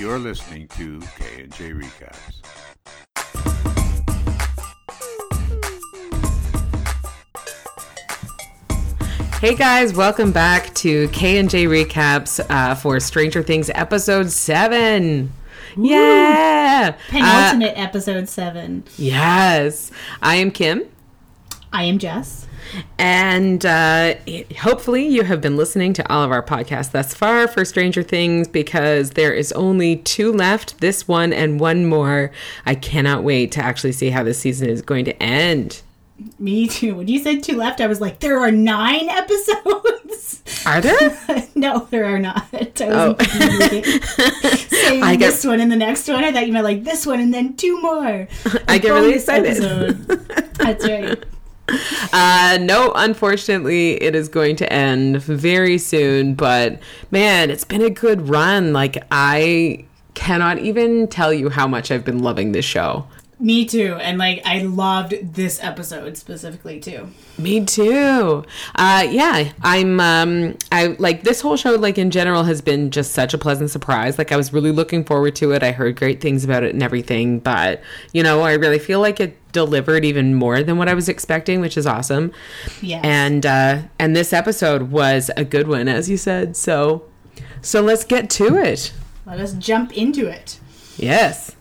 You're listening to K and J Recaps. Hey guys, welcome back to K and J recaps uh, for Stranger Things episode seven. Yeah, Penultimate episode seven. yes. I am Kim, I am Jess. and uh, hopefully you have been listening to all of our podcasts thus far for Stranger Things because there is only two left. This one and one more. I cannot wait to actually see how this season is going to end. Me too. When you said two left, I was like, there are nine episodes. Are there? no, there are not. I wasn't Oh. saying I this get- one and the next one. I thought you meant like this one and then two more. I get really excited. That's right. Uh, no, unfortunately, it is going to end very soon. But man, it's been a good run. Like, I cannot even tell you how much I've been loving this show. Me too. And like, I loved this episode specifically too. Me too. Uh, yeah, I'm. Um, I like this whole show. Like in general, has been just such a pleasant surprise. Like I was really looking forward to it. I heard great things about it and everything. But you know, I really feel like it delivered even more than what I was expecting, which is awesome. Yeah. And uh, and this episode was a good one, as you said. So, so let's get to it. Let us jump into it. Yes.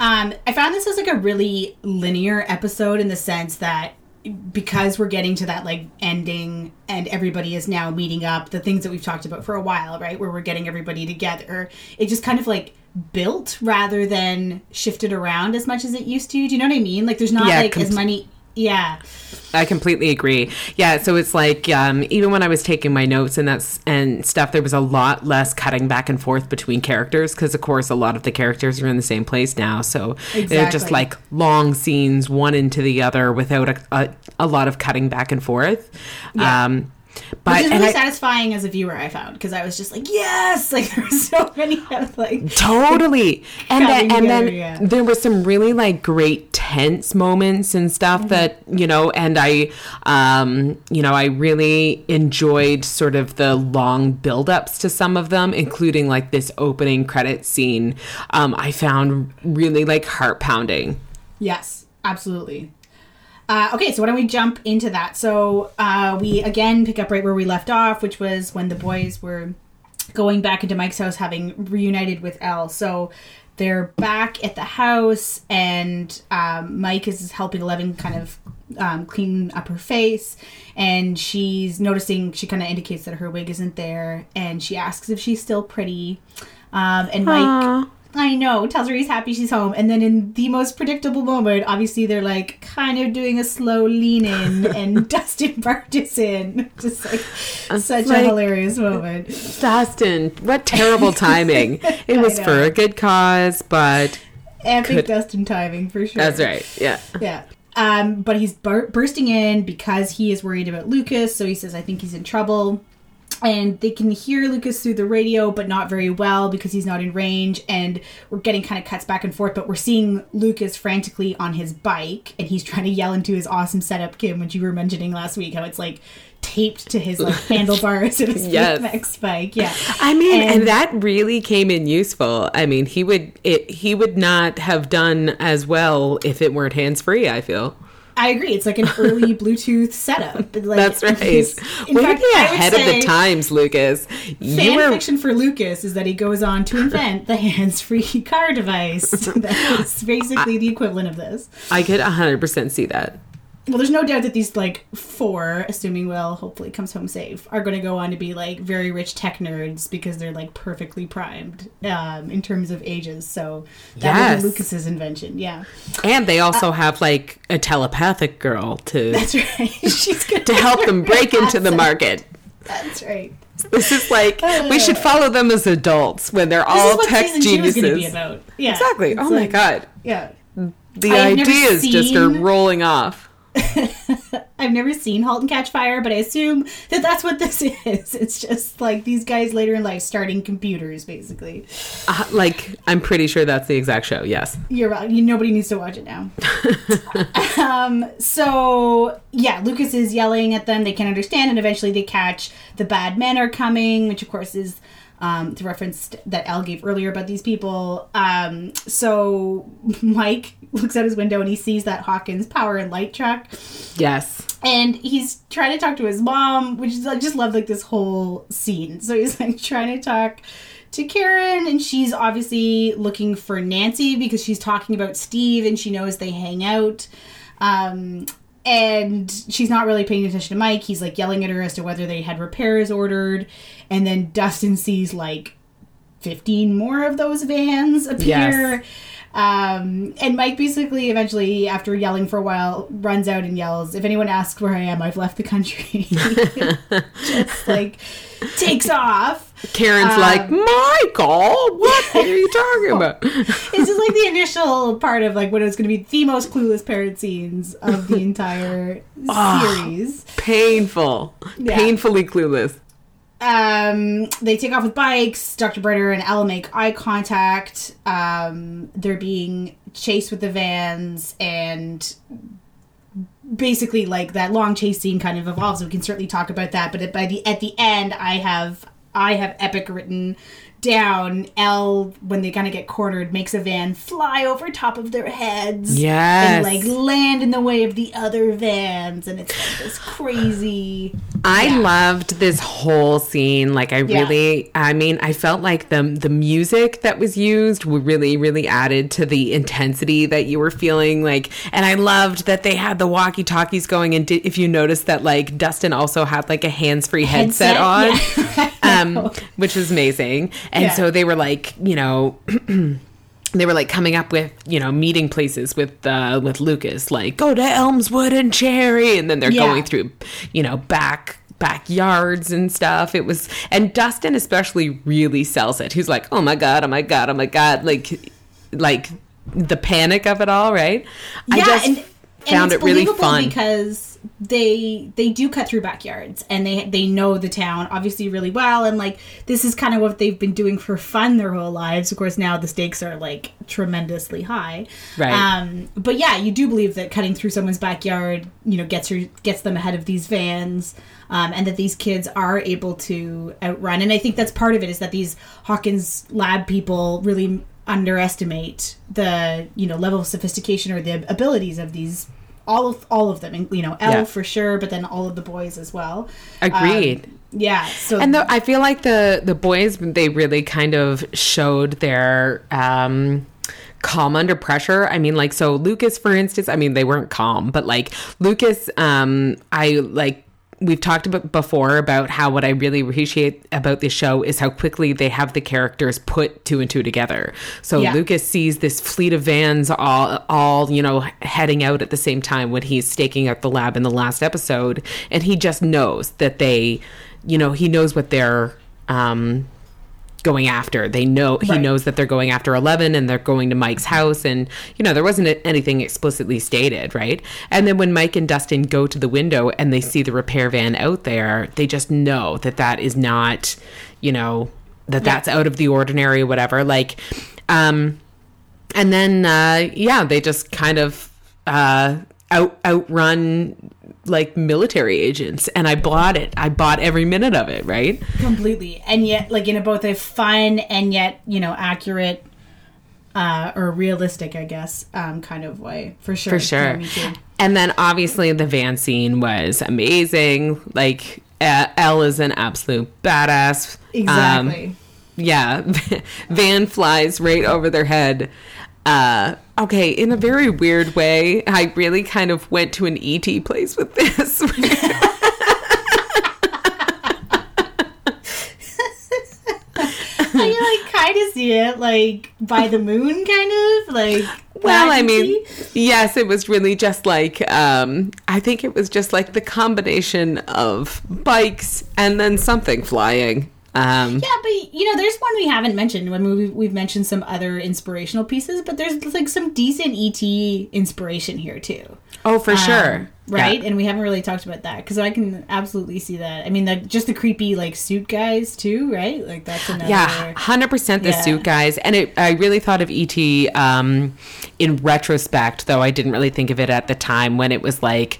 Um, I found this was like a really linear episode in the sense that because we're getting to that like ending and everybody is now meeting up, the things that we've talked about for a while, right? Where we're getting everybody together. It just kind of like built rather than shifted around as much as it used to. Do you know what I mean? Like there's not Yeah, like as many yeah. I completely agree. Yeah, so it's like um, even when I was taking my notes and that's and stuff, there was a lot less cutting back and forth between characters because, of course, a lot of the characters are in the same place now. So they're just like long scenes, one into the other, without a, a, a lot of cutting back and forth. Yeah. Um, but Which is really I, satisfying as a viewer, I found, because I was just like, yes! Like, there were so many, like, totally and then, Cutting and then yeah. there were some really like great tense moments and stuff Mm-hmm. that you know and i um you know i really enjoyed sort of the long build-ups to some of them including like this opening credit scene um i found really like heart pounding Yes, absolutely. Uh, okay, so why don't we jump into that? So uh, we again pick up right where we left off, which was when the boys were going back into Mike's house, having reunited with Elle. So they're back at the house, and um, Mike is helping Eleven kind of um, clean up her face, and she's noticing. She kind of indicates that her wig isn't there, and she asks if she's still pretty. Um, and Mike. I know, tells her he's happy she's home. And then in the most predictable moment, obviously they're like kind of doing a slow lean in and Dustin barges in. Just like such like- a hilarious moment. dustin what terrible timing it was for a good cause but Epic Could- Dustin timing for sure. that's right yeah Yeah. Um, but he's bur- bursting in because he is worried about Lucas. So he says, I think he's in trouble. And they can hear Lucas through the radio, but not very well because he's not in range. And we're getting kind of cuts back and forth, but we're seeing Lucas frantically on his bike, and he's trying to yell into his awesome setup, Kim, which you were mentioning last week, how it's like taped to his like handlebars of his Yes. BMX bike. Yeah, I mean, and, And- that really came in useful. I mean, he would it he would not have done as well if it weren't hands free. I feel I agree. It's like an early Bluetooth setup. Like, that's right. in Way fact, to be I ahead of the times, Lucas. You Fan were fiction for Lucas is that he goes on to invent the hands-free car device. that is basically the equivalent of this. I could hundred percent see that. Well, there's no doubt that these like four, assuming Will hopefully comes home safe, are going to go on to be like very rich tech nerds because they're like perfectly primed um, in terms of ages. So that Yes. was Lucas's invention. Yeah, And they also have like a telepathic girl to that's right. She's gonna help them break into the market. That's right. This is like we should follow them as adults when they're all tech two is be geniuses. Yeah, Exactly. It's Oh my god. Yeah. The I've ideas just are rolling off. I've never seen *Halt and Catch Fire*, but I assume that that's what this is. It's just like these guys later in life starting computers, basically. Uh, like I'm pretty sure that's the exact show. Yes. You're right. Nobody needs to watch it now. um, so yeah, Lucas is yelling at them. They can't understand, and eventually they catch the bad men are coming, which of course is Um, the reference that Elle gave earlier about these people. Um, so Mike looks out his window and he sees that Hawkins power and light truck Yes. and he's trying to talk to his mom, which is I just love like this whole scene. So he's like trying to talk to Karen, and she's obviously looking for Nancy because she's talking about Steve, and she knows they hang out. Um, and she's not really paying attention to Mike. He's like yelling at her as to whether they had repairs ordered, and then Dustin sees like 15 more of those vans appear. Yes. Um, and Mike basically eventually, after yelling for a while, runs out and yells, If anyone asks where I am, I've left the country. Just like takes off. Karen's Um, like, Michael, what are you talking about? It's just like the initial part of like what is going to be the most clueless parent scenes of the entire series. Painful. Yeah. Painfully clueless. Um, they take off with bikes. Dr. Brenner and Ella make eye contact. Um, they're being chased with the vans, and basically, like that long chase scene kind of evolves. We can certainly talk about that. But by the at the end, I have I have epic written down. El, when they kind of get cornered, makes a van fly over top of their heads. Yes. And like land in the way of the other vans, and it's like this crazy. I Yeah. loved this whole scene. Like I Yeah. really I mean, I felt like the the music that was used really really added to the intensity that you were feeling like and I loved that they had the walkie-talkies going and di- if you noticed that like Dustin also had like a hands-free headset, on. Yeah. Um, which is amazing. And Yeah. so they were like, you know, they were like coming up with, you know, meeting places with uh, with Lucas, like go to Elmswood and Cherry, and then they're Yeah. going through, you know, back backyards and stuff. It was, and Dustin especially really sells it. He's like, oh my god, oh my god, oh my god, like, like the panic of it all, right? I just found it's it really fun. because they they do cut through backyards and they they know the town obviously really well and like this is kind of what they've been doing for fun their whole lives. Of course now the stakes are like tremendously high. Right. um but yeah you do believe that cutting through someone's backyard you know gets her gets them ahead of these vans um, and that these kids are able to outrun. And i think that's part of it is that these hawkins lab people really underestimate the you know level of sophistication or the abilities of these all of all of them you know Elle Yeah. for sure but then all of the boys as well Agreed. Um, yeah so And the, I feel like the the boys they really kind of showed their um calm under pressure. I mean like so Lucas for instance, I mean they weren't calm, but like Lucas um I like we've talked about before about how what I really appreciate about this show is how quickly they have the characters put two and two together. So Yeah. Lucas sees this fleet of vans all all, you know, heading out at the same time when he's staking out the lab in the last episode and he just knows that they you know, he knows what they're um going after. They know he Right. knows that they're going after 11 and they're going to Mike's house and you know there wasn't anything explicitly stated, right? And then when Mike and Dustin go to the window and they see the repair van out there, they just know that that is not, you know, that that's out of the ordinary whatever. Like um and then uh yeah, they just kind of uh out outrun like military agents and I bought it. I bought every minute of it, right? completely and yet like in a both a fun and yet you know accurate uh or realistic i guess um kind of way for sure for sure. Yeah, and then obviously the van scene was amazing. Like uh, Elle is an absolute badass. Um, exactly yeah, van flies right over their head. Uh, okay, in a very weird way, I really kind of went to an ET place with this. I like kind of see it like by the moon, kind of like. Well, I mean, yes, it was really just like um, I think it was just like the combination of bikes and then something flying. Um, Yeah, but you know, there's one we haven't mentioned. When we, we've mentioned some other inspirational pieces, but there's like some decent ET inspiration here too. oh, for Um, sure, right? Yeah. And we haven't really talked about that because I can absolutely see that. I mean, the, just the creepy like suit guys too, right? Like that's another. Yeah, hundred percent the Yeah. suit guys, and it. I really thought of ET um, in retrospect, though I didn't really think of it at the time when it was like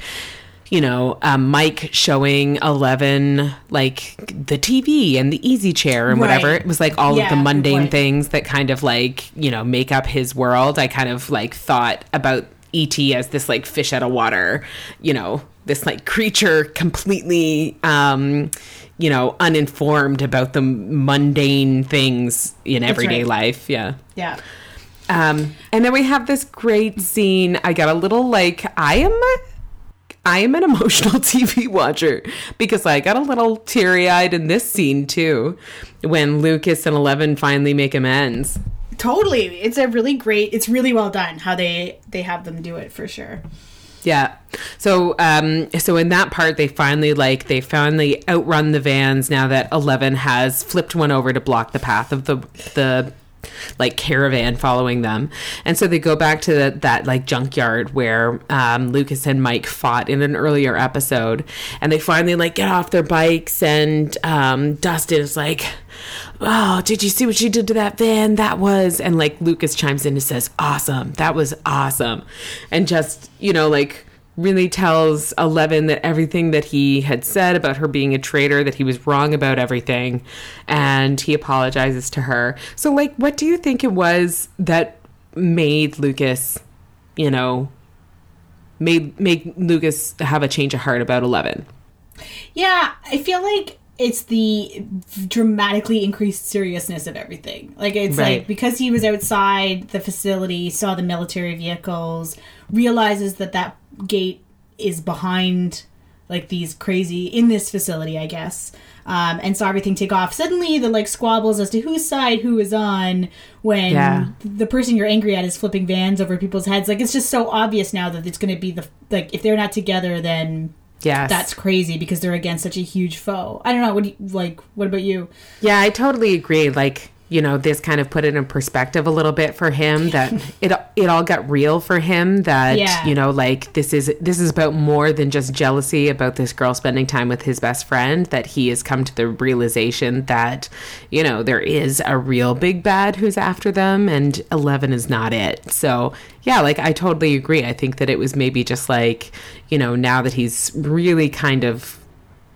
you know, um, Mike showing Eleven like the TV and the easy chair and whatever. It was like all Yeah, of the mundane things that kind of like, you know, make up his world. I kind of like thought about E.T. as this like fish out of water, you know, this like creature completely, um, you know, uninformed about the mundane things in everyday right. life. Yeah. Yeah. Um, and then we have this great scene. I got a little like I am I am an emotional TV watcher because I got a little teary eyed in this scene too when Lucas and Eleven finally make amends. Totally. It's a really great it's really well done how they they have them do it for sure. Yeah. So um so in that part they finally like they finally outrun the vans now that Eleven has flipped one over to block the path of the the like caravan following them. And so they go back to the, that like junkyard where um Lucas and Mike fought in an earlier episode and they finally like get off their bikes and um Dustin is like Oh, did you see what she did to that van? That was and like Lucas chimes in and says, Awesome. That was awesome. And just, you know, like really tells Eleven that everything that he had said about her being a traitor, that he was wrong about everything, and he apologizes to her. So, like, what do you think it was that made Lucas, you know, made made Lucas have a change of heart about Eleven? Yeah, I feel like it's the dramatically increased seriousness of everything. Like it's Right. like because he was outside the facility, saw the military vehicles, realizes that that gate is behind like these crazy in this facility, I guess. Um, and saw everything take off. Suddenly, the like squabbles as to whose side who is on when Yeah. the person you're angry at is flipping vans over people's heads. Like it's just so obvious now that it's going to be the like if they're not together, then yeah, that's crazy because they're against such a huge foe. I don't know. What do you like? What about you? Yeah, I totally agree. Like, you know, this kind of put it in perspective a little bit for him that it it all got real for him that Yeah. you know, like this is this is about more than just jealousy about this girl spending time with his best friend that he has come to the realization that you know, there is a real big bad who's after them and 11 is not it. So, yeah, like I totally agree. I think that it was maybe just like, you know, now that he's really kind of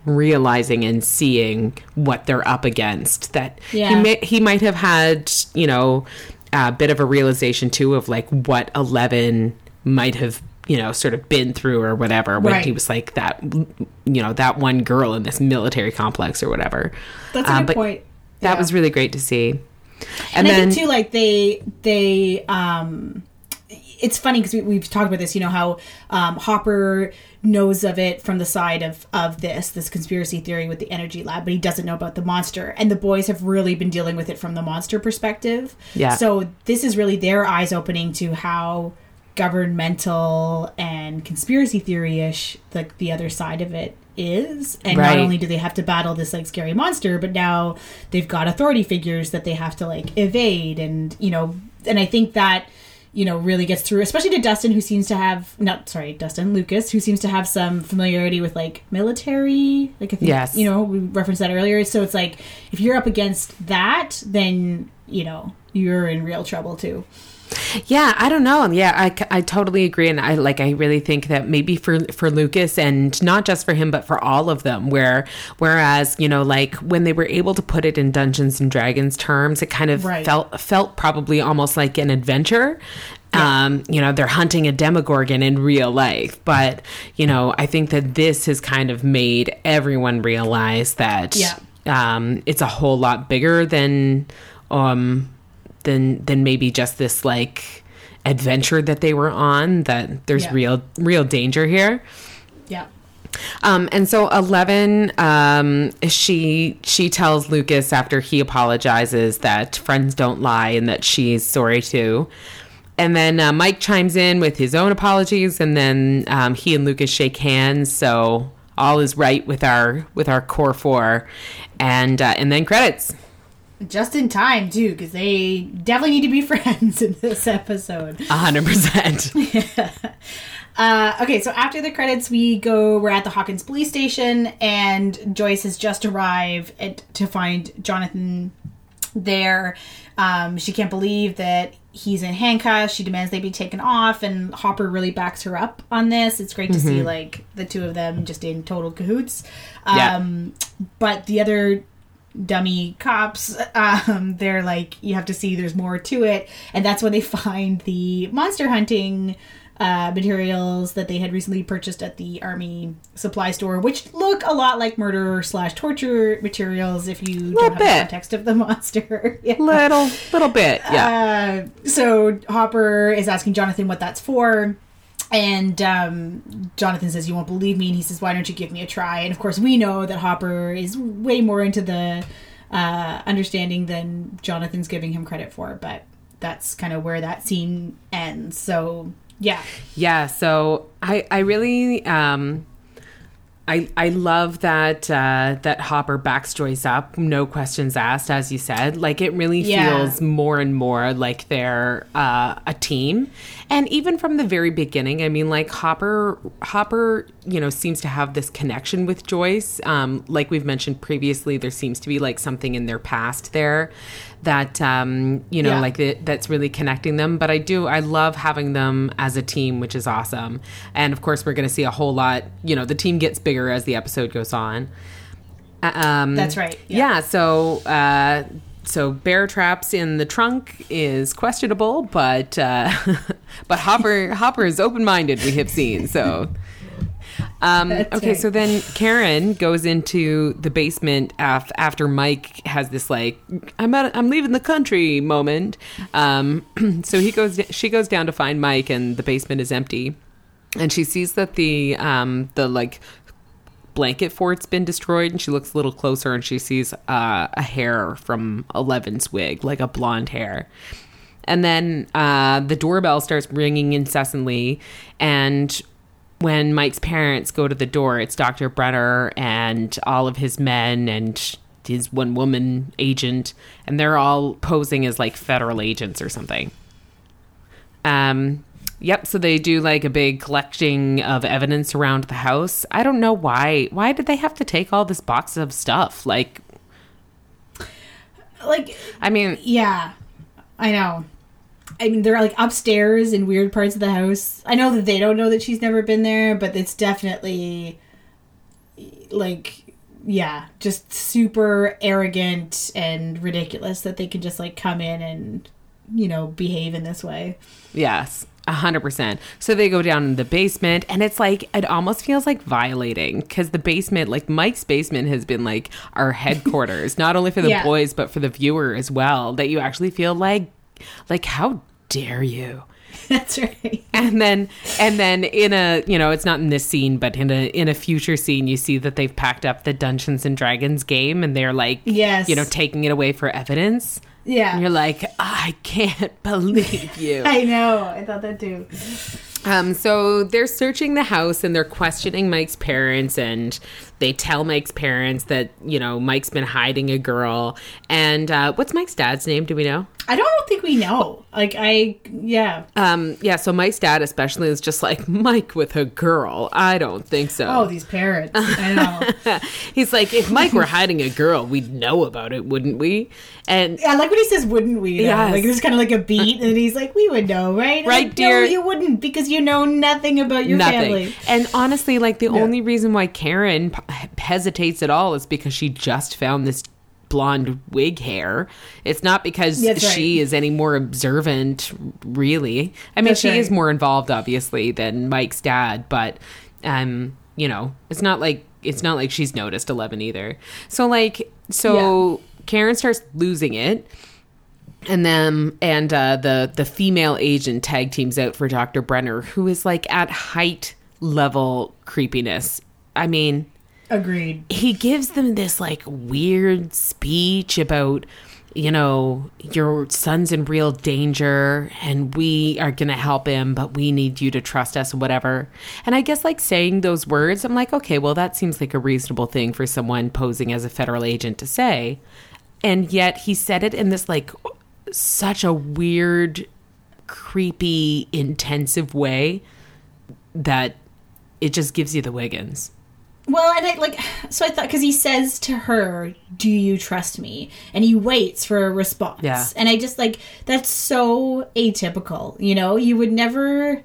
realizing and seeing what they're up against that he may, he might have had you know a bit of a realization too of like what 11 might have you know sort of been through or whatever when Right. he was like that you know that one girl in this military complex or whatever That's a Uh, good point. that Yeah. was really great to see And and, I then think too, like they they um, it's funny because we, we've talked about this. You know how um, Hopper knows of it from the side of of this this conspiracy theory with the energy lab, but he doesn't know about the monster. And the boys have really been dealing with it from the monster perspective. Yeah. So this is really their eyes opening to how governmental and conspiracy theory ish like the other side of it is and Right. not only do they have to battle this like scary monster but now they've got authority figures that they have to like evade and you know and i think that you know really gets through especially to dustin who seems to have not sorry dustin lucas who seems to have some familiarity with like military like if Yes. you know we referenced that earlier so it's like if you're up against that then you know you're in real trouble too Yeah, I don't know. Yeah, I, I totally agree, and I like I really think that maybe for for Lucas and not just for him, but for all of them. Where whereas you know, like when they were able to put it in Dungeons and Dragons terms, it kind of Right. felt felt probably almost like an adventure. Um, you know, they're hunting a Demogorgon in real life, but you know, I think that this has kind of made everyone realize that Yeah. um, it's a whole lot bigger than um, than than maybe just this like adventure that they were on. That there's Yeah. real real danger here. yeah Um, and so Eleven, um, she she tells Lucas after he apologizes that friends don't lie and that she's sorry too. And then uh, Mike chimes in with his own apologies, and then um, he and Lucas shake hands. So all is right with our with our core four, and uh, and then credits. Just in time too because they definitely need to be friends in this episode A hundred percent. Uh, okay, so after the credits, we go. We're at the Hawkins police station, and Joyce has just arrived at, to find Jonathan there. Um, she can't believe that he's in handcuffs. She demands they be taken off, and Hopper really backs her up on this. It's great to see like the two of them just in total cahoots. Yeah. Um, but the other dummy cops um they're like you have to see there's more to it and that's when they find the monster hunting uh, materials that they had recently purchased at the army supply store, which look a lot like murder slash torture materials if you don't have the context of the monster. Yeah. Little, little bit. Yeah. Uh, so Hopper is asking Jonathan what that's for. And um, Jonathan says, You won't believe me. And he says, Why don't you give me a try? And of course, we know that Hopper is way more into the uh, understanding than Jonathan's giving him credit for. But that's kind of where that scene ends. So, yeah. Yeah, so I I really um I I love that uh that Hopper backs Joyce up, no questions asked, as you said. Like it really Yeah. feels more and more like they're uh a team. And even from the very beginning, I mean like Hopper Hopper, you know, seems to have this connection with Joyce. Um, like we've mentioned previously, there seems to be like something in their past there that um, you know, Yeah. like that that's really connecting them. But I do, I love having them as a team, which is awesome. And of course, we're going to see a whole lot. You know, the team gets bigger as the episode goes on. Uh, Um, That's right, Yeah. yeah. so. Uh, so bear traps in the trunk is questionable, but uh, but Hopper Hopper is open minded. We have seen so. Um, okay, right. so then Karen goes into the basement af- after Mike has this like I'm out, I'm leaving the country moment. Um, so he goes she goes down to find Mike and the basement is empty, and she sees that the um, the like blanket fort's been destroyed and she looks a little closer and she sees uh, a hair from Eleven's wig, like a blonde hair. And then uh, the doorbell starts ringing incessantly. And when Mike's parents go to the door, it's Dr. Brenner and all of his men and his one woman agent. And they're all posing as like federal agents or something. Um, yep. So they do like a big collecting of evidence around the house. I don't know why. Why did they have to take all this box of stuff? Like, Like, I mean, yeah, I know. I mean, they're like upstairs in weird parts of the house. I know that they don't know that she's never been there, but it's definitely like, yeah, just super arrogant and ridiculous that they can just like come in and, you know, behave in this way. Yes, a hundred percent. So they go down in the basement, and it's like it almost feels like violating because the basement, like Mike's basement, has been like our headquarters, not only for the Yeah. boys but for the viewer as well. That you actually feel like, like how dare you? That's right. And then, and then in a, you know, it's not in this scene, but in a in a future scene, you see that they've packed up the Dungeons and Dragons game, and they're like, Yes. you know, taking it away for evidence. Yeah. And you're like, I can't believe you. I know. I thought that too. Um, so they're searching the house and they're questioning Mike's parents, and they tell Mike's parents that you know Mike's been hiding a girl. And uh, what's Mike's dad's name? Do we know? I don't think we know. Like, I, yeah. Um, yeah. So Mike's dad, especially, is just like Mike with a girl. I don't think so. Oh, these parents. I know. He's like, if Mike were hiding a girl, we'd know about it, wouldn't we? And I like when he says, "Wouldn't we?" Yeah. Like there's kind of like a beat, and he's like, "We would know, right?" Right, like, dear. No, you wouldn't because you know nothing about your nothing. family. And honestly, like the only reason why Karen p- hesitates at all is because she just found this blonde wig hair. It's not because That's right. she is any more observant, really. I mean, That's she is more involved, obviously, than Mike's dad, but um, you know, it's not like it's not like she's noticed Eleven either. So like, so Karen starts losing it and then and uh, the the female agent tag teams out for Dr. Brenner, who is like at height level creepiness. I mean, Agreed. he gives them this like weird speech about you know your son's in real danger and we are gonna help him but we need you to trust us whatever. And i guess like saying those words i'm like okay well that seems like a reasonable thing for someone posing as a federal agent to say. And yet he said it in this like such a weird creepy intensive way that it just gives you the wiggins Well, and I like so I thought because he says to her, "Do you trust me?" and he waits for a response. Yeah. and I just like that's so atypical. You know, you would never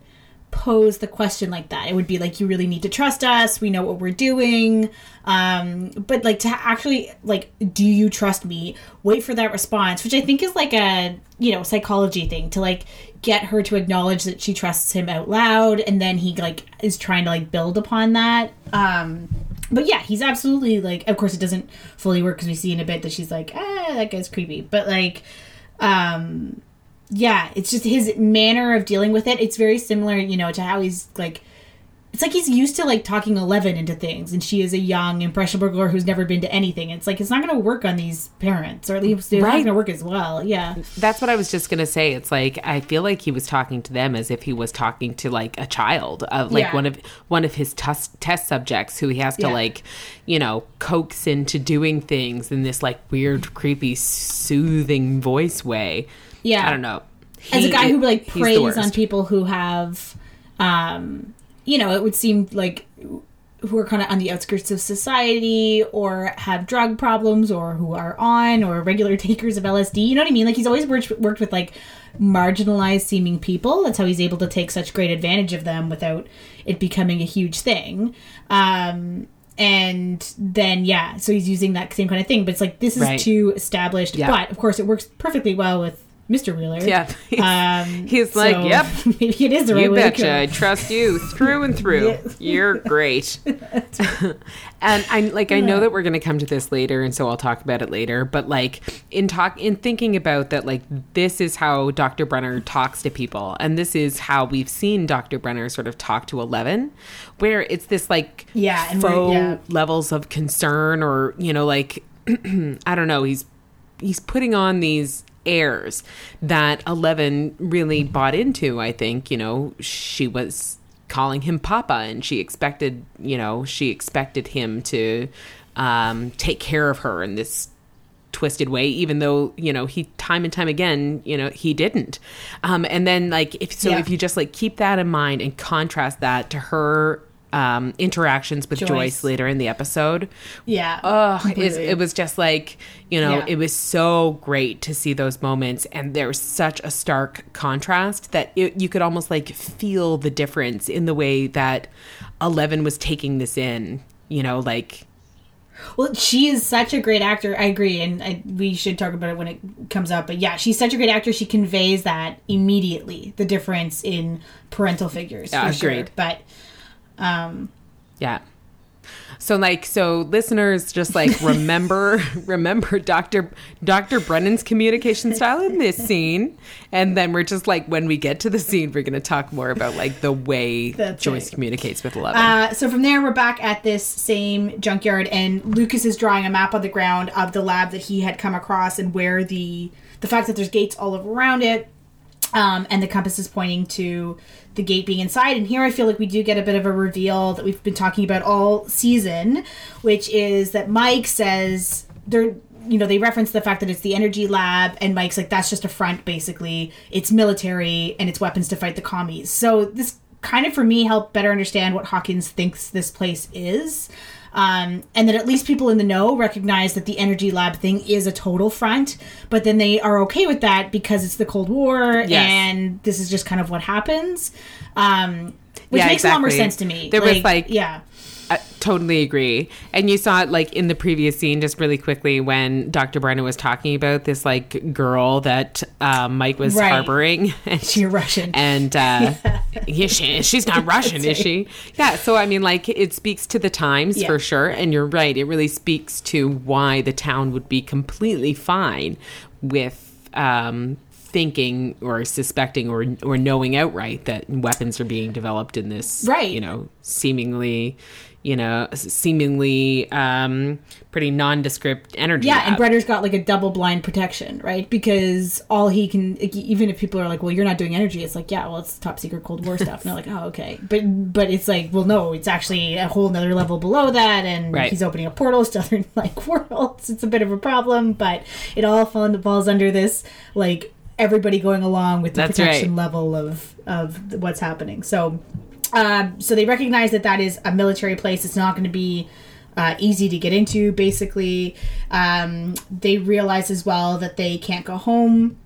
pose the question like that. It would be like, "You really need to trust us. We know what we're doing." Um, but like to actually like, "Do you trust me?" Wait for that response, which I think is like a you know psychology thing to like get her to acknowledge that she trusts him out loud and then he like is trying to like build upon that um but yeah he's absolutely like of course it doesn't fully work because we see in a bit that she's like ah that guy's creepy but like um yeah it's just his manner of dealing with it it's very similar you know to how he's like it's like he's used to like talking Eleven into things, and she is a young, impressionable girl who's never been to anything. It's like it's not going to work on these parents, or at least it's not going to work as well. Yeah, That's what I was just gonna say. It's like I feel like he was talking to them as if he was talking to like a child, of like Yeah. one of one of his test test subjects who he has to Yeah. like, you know, coax into doing things in this like weird, creepy, soothing voice way. Yeah. I don't know. as a guy who like preys on people who have um you know it would seem like who are kind of on the outskirts of society or have drug problems or who are on or regular takers of LSD you know what I mean like he's always worked worked with like marginalized seeming people that's how he's able to take such great advantage of them without it becoming a huge thing um and then yeah so he's using that same kind of thing but it's like this is Right. too established Yeah. but of course it works perfectly well with Mr. Wheeler Yeah. um, He's like, "Yep, maybe it is the right You betcha. I trust you through and through. You're great. and I like I know that we're going to come to this later and so I'll talk about it later, but like in talk in thinking about that like this is how Dr. Brenner talks to people and this is how we've seen Dr. Brenner sort of talk to 11 where it's this like Yeah, and faux yeah. levels of concern or you know like I don't know, he's he's putting on these airs that 11 really bought into i think you know she was calling him papa and she expected you know she expected him to um, take care of her in this twisted way even though you know he time and time again you know he didn't um and then like if so Yeah. if you just like keep that in mind and contrast that to her um interactions with Joyce. joyce, later in the episode Yeah. Oh, completely. it was just like you know, Yeah. it was so great to see those moments, and there was such a stark contrast that it, you could almost like feel the difference in the way that Eleven was taking this in. You know, like Well, she is such a great actor. I agree, and I, we should talk about it when it comes up. But yeah, she's such a great actor. She conveys that immediately. The difference in parental figures. Yeah, sure. agreed. But um, yeah. So like so listeners just like remember remember Dr. Dr. Brenner's communication style in this scene and then we're just like when we get to the scene we're going to talk more about like the way That's Joyce right. communicates with Eleven. Uh, so from there, we're back at this same junkyard, and Lucas is drawing a map on the ground of the lab that he had come across, and where the the fact that there's gates all around it, um, and the compass is pointing to the gate being inside. And here, I feel like we do get a bit of a reveal that we've been talking about all season, which is that Mike says they're. You know, they reference the fact that it's the energy lab, and Mike's like, that's just a front, basically. It's military and it's weapons to fight the commies. So, this kind of for me helped better understand what Hawkins thinks this place is. Um, and that at least people in the know recognize that the energy lab thing is a total front, but then they are okay with that because it's the Cold War Yes. and this is just kind of what happens. Um, which Yeah, makes a lot more sense to me. There was, like- yeah, I totally agree. And you saw it like in the previous scene, just really quickly, when Dr. Brenner was talking about this like girl that uh, Mike was Right. harboring. And, you're Russian. and uh, yeah, she, she's not Russian, is she? Yeah. So, I mean, like, it speaks to the times Yeah. for sure. And you're right. It really speaks to why the town would be completely fine with. Um, thinking or suspecting or or knowing outright that weapons are being developed in this Right. you know seemingly you know seemingly um pretty nondescript energy yeah, and lab. Brenner's got like a double blind protection, right? Because all he can, even if people are like, "Well, you're not doing energy," it's like, "Yeah, well, it's top secret Cold War stuff." And they're like, "Oh, okay," but but it's like, well, no, it's actually a whole nother level below that, and Right. he's opening up portals to other like worlds. It's a bit of a problem, but it all fall- falls under this like everybody going along with the That's protection right. level of of what's happening. So. Um, so they recognize that that is a military place. It's not going to be uh, easy to get into. Basically, um, they realize as well that they can't go home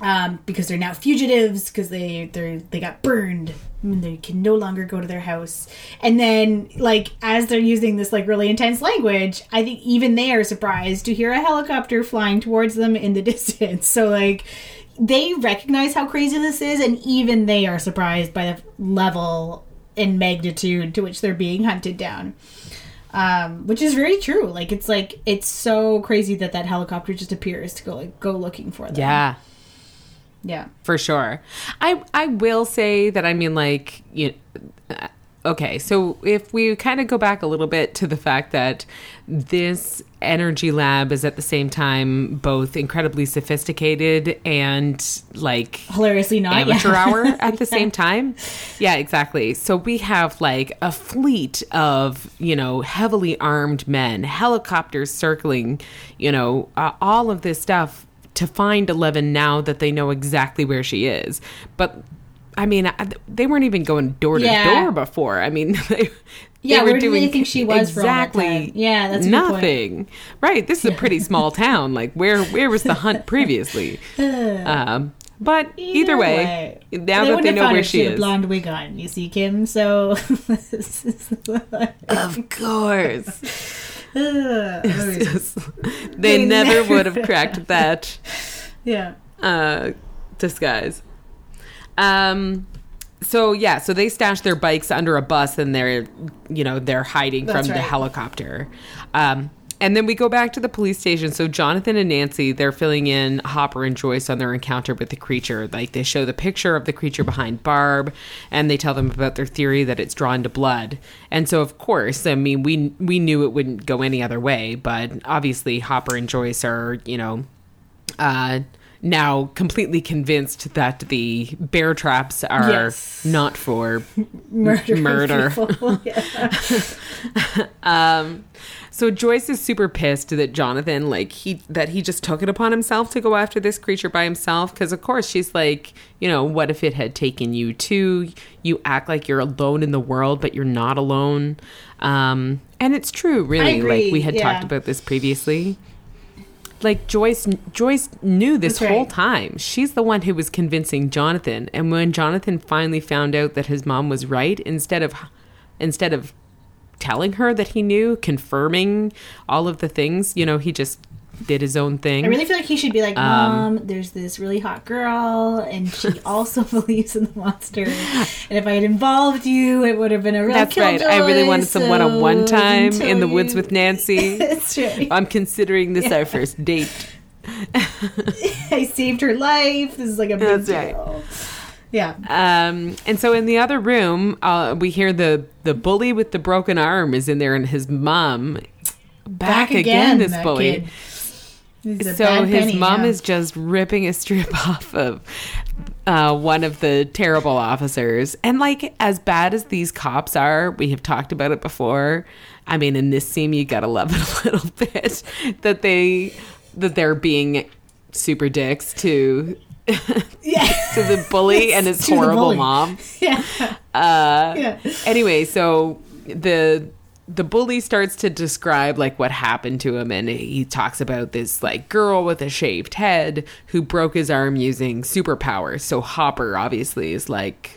um, because they're now fugitives because they they they got burned and they can no longer go to their house. And then like as they're using this like really intense language, I think even they are surprised to hear a helicopter flying towards them in the distance. So like they recognize how crazy this is and even they are surprised by the level and magnitude to which they're being hunted down um, which is very true like it's like it's so crazy that that helicopter just appears to go like go looking for them Yeah. yeah for sure. I I will say that I mean like you. uh, Okay, so if we kind of go back a little bit to the fact that this energy lab is at the same time both incredibly sophisticated and like hilariously not amateur yeah. hour at the same time. Yeah, exactly. So we have like a fleet of, you know, heavily armed men, helicopters circling, you know, uh, all of this stuff to find Eleven now that they know exactly where she is. But I mean, I- they weren't even going door to door before. I mean, they, Yeah, where did they think she was that exactly time? Yeah, that's a good point. nothing. Right. This is a pretty small town. Like, where where was the hunt previously? Um, but either, way, now They that they know where she a is, blonde wig on you see kim so of course, they, They never, never would have cracked that yeah uh, disguise. Um. So yeah, so they stash their bikes under a bus, and they're, you know, they're hiding That's from the helicopter. Um, and then we go back to the police station. So Jonathan and Nancy, they're filling in Hopper and Joyce on their encounter with the creature. Like they show the picture of the creature behind Barb, and they tell them about their theory that it's drawn to blood. And so, of course, I mean, we we knew it wouldn't go any other way, but obviously Hopper and Joyce are, you know, uh, now completely convinced that the bear traps are Yes. not for murder yeah. So Joyce is super pissed that Jonathan, like he, that he just took it upon himself to go after this creature by himself. Because of course she's like, you know, what if it had taken you too? You act like you're alone in the world, but you're not alone. Um, and it's true, really. Like we had yeah. talked about this previously. Like Joyce, Joyce knew this That's whole time. She's the one who was convincing Jonathan. And when Jonathan finally found out that his mom was right, instead of, instead of telling her that he knew, confirming all of the things. You know, he just did his own thing. I really feel like he should be like, Um, Mom, there's this really hot girl, and she also believes in the monster. And if I had involved you, it would have been a real That's right. I really wanted some one-on-one time in the tell woods with Nancy. That's right. I'm considering this our first date. I saved her life. This is like a big That's right. deal. Yeah. Um, and so in the other room, uh, we hear the the bully with the broken arm is in there, and his mom back, again, This that bully. kid. So his penny, mom yeah. is just ripping a strip off of uh, one of the terrible officers. And like as bad as these cops are, we have talked about it before. I mean, in this scene, you gotta love it a little bit that they that they're being super dicks to yeah. to the bully and his horrible mom. yeah. Uh, Yeah. anyway, so the the bully starts to describe like what happened to him and he talks about this like girl with a shaved head who broke his arm using superpowers. So Hopper obviously is like,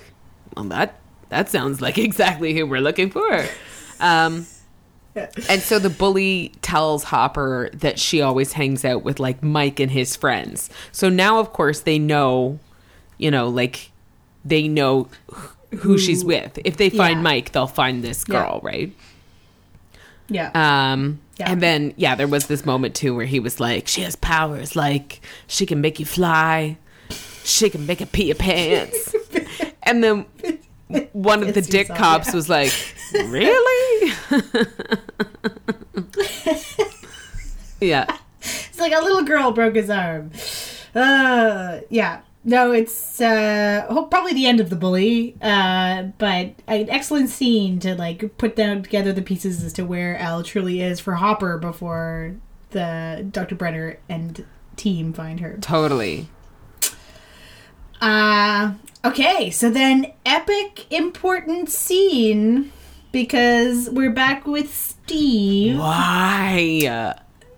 well that that sounds like exactly who we're looking for. Um and so the bully tells Hopper that she always hangs out with like Mike and his friends. So now of course they know, you know, like they know who, she's with. If they find Yeah. Mike, they'll find this Yeah. girl, right? Yeah. Um Yeah. and then yeah, there was this moment too where he was like, She has powers, like she can make you fly, she can make you pee your pants. and then one of the dick saw cops that. was like, Really? yeah. It's like a little girl broke his arm. Uh, yeah. No, it's uh, probably the end of the bully, uh, but an excellent scene to like put down together the pieces as to where El truly is for Hopper before the Dr. Brenner and team find her. Totally. Uh, okay, so then epic important scene because we're back with Steve, Why?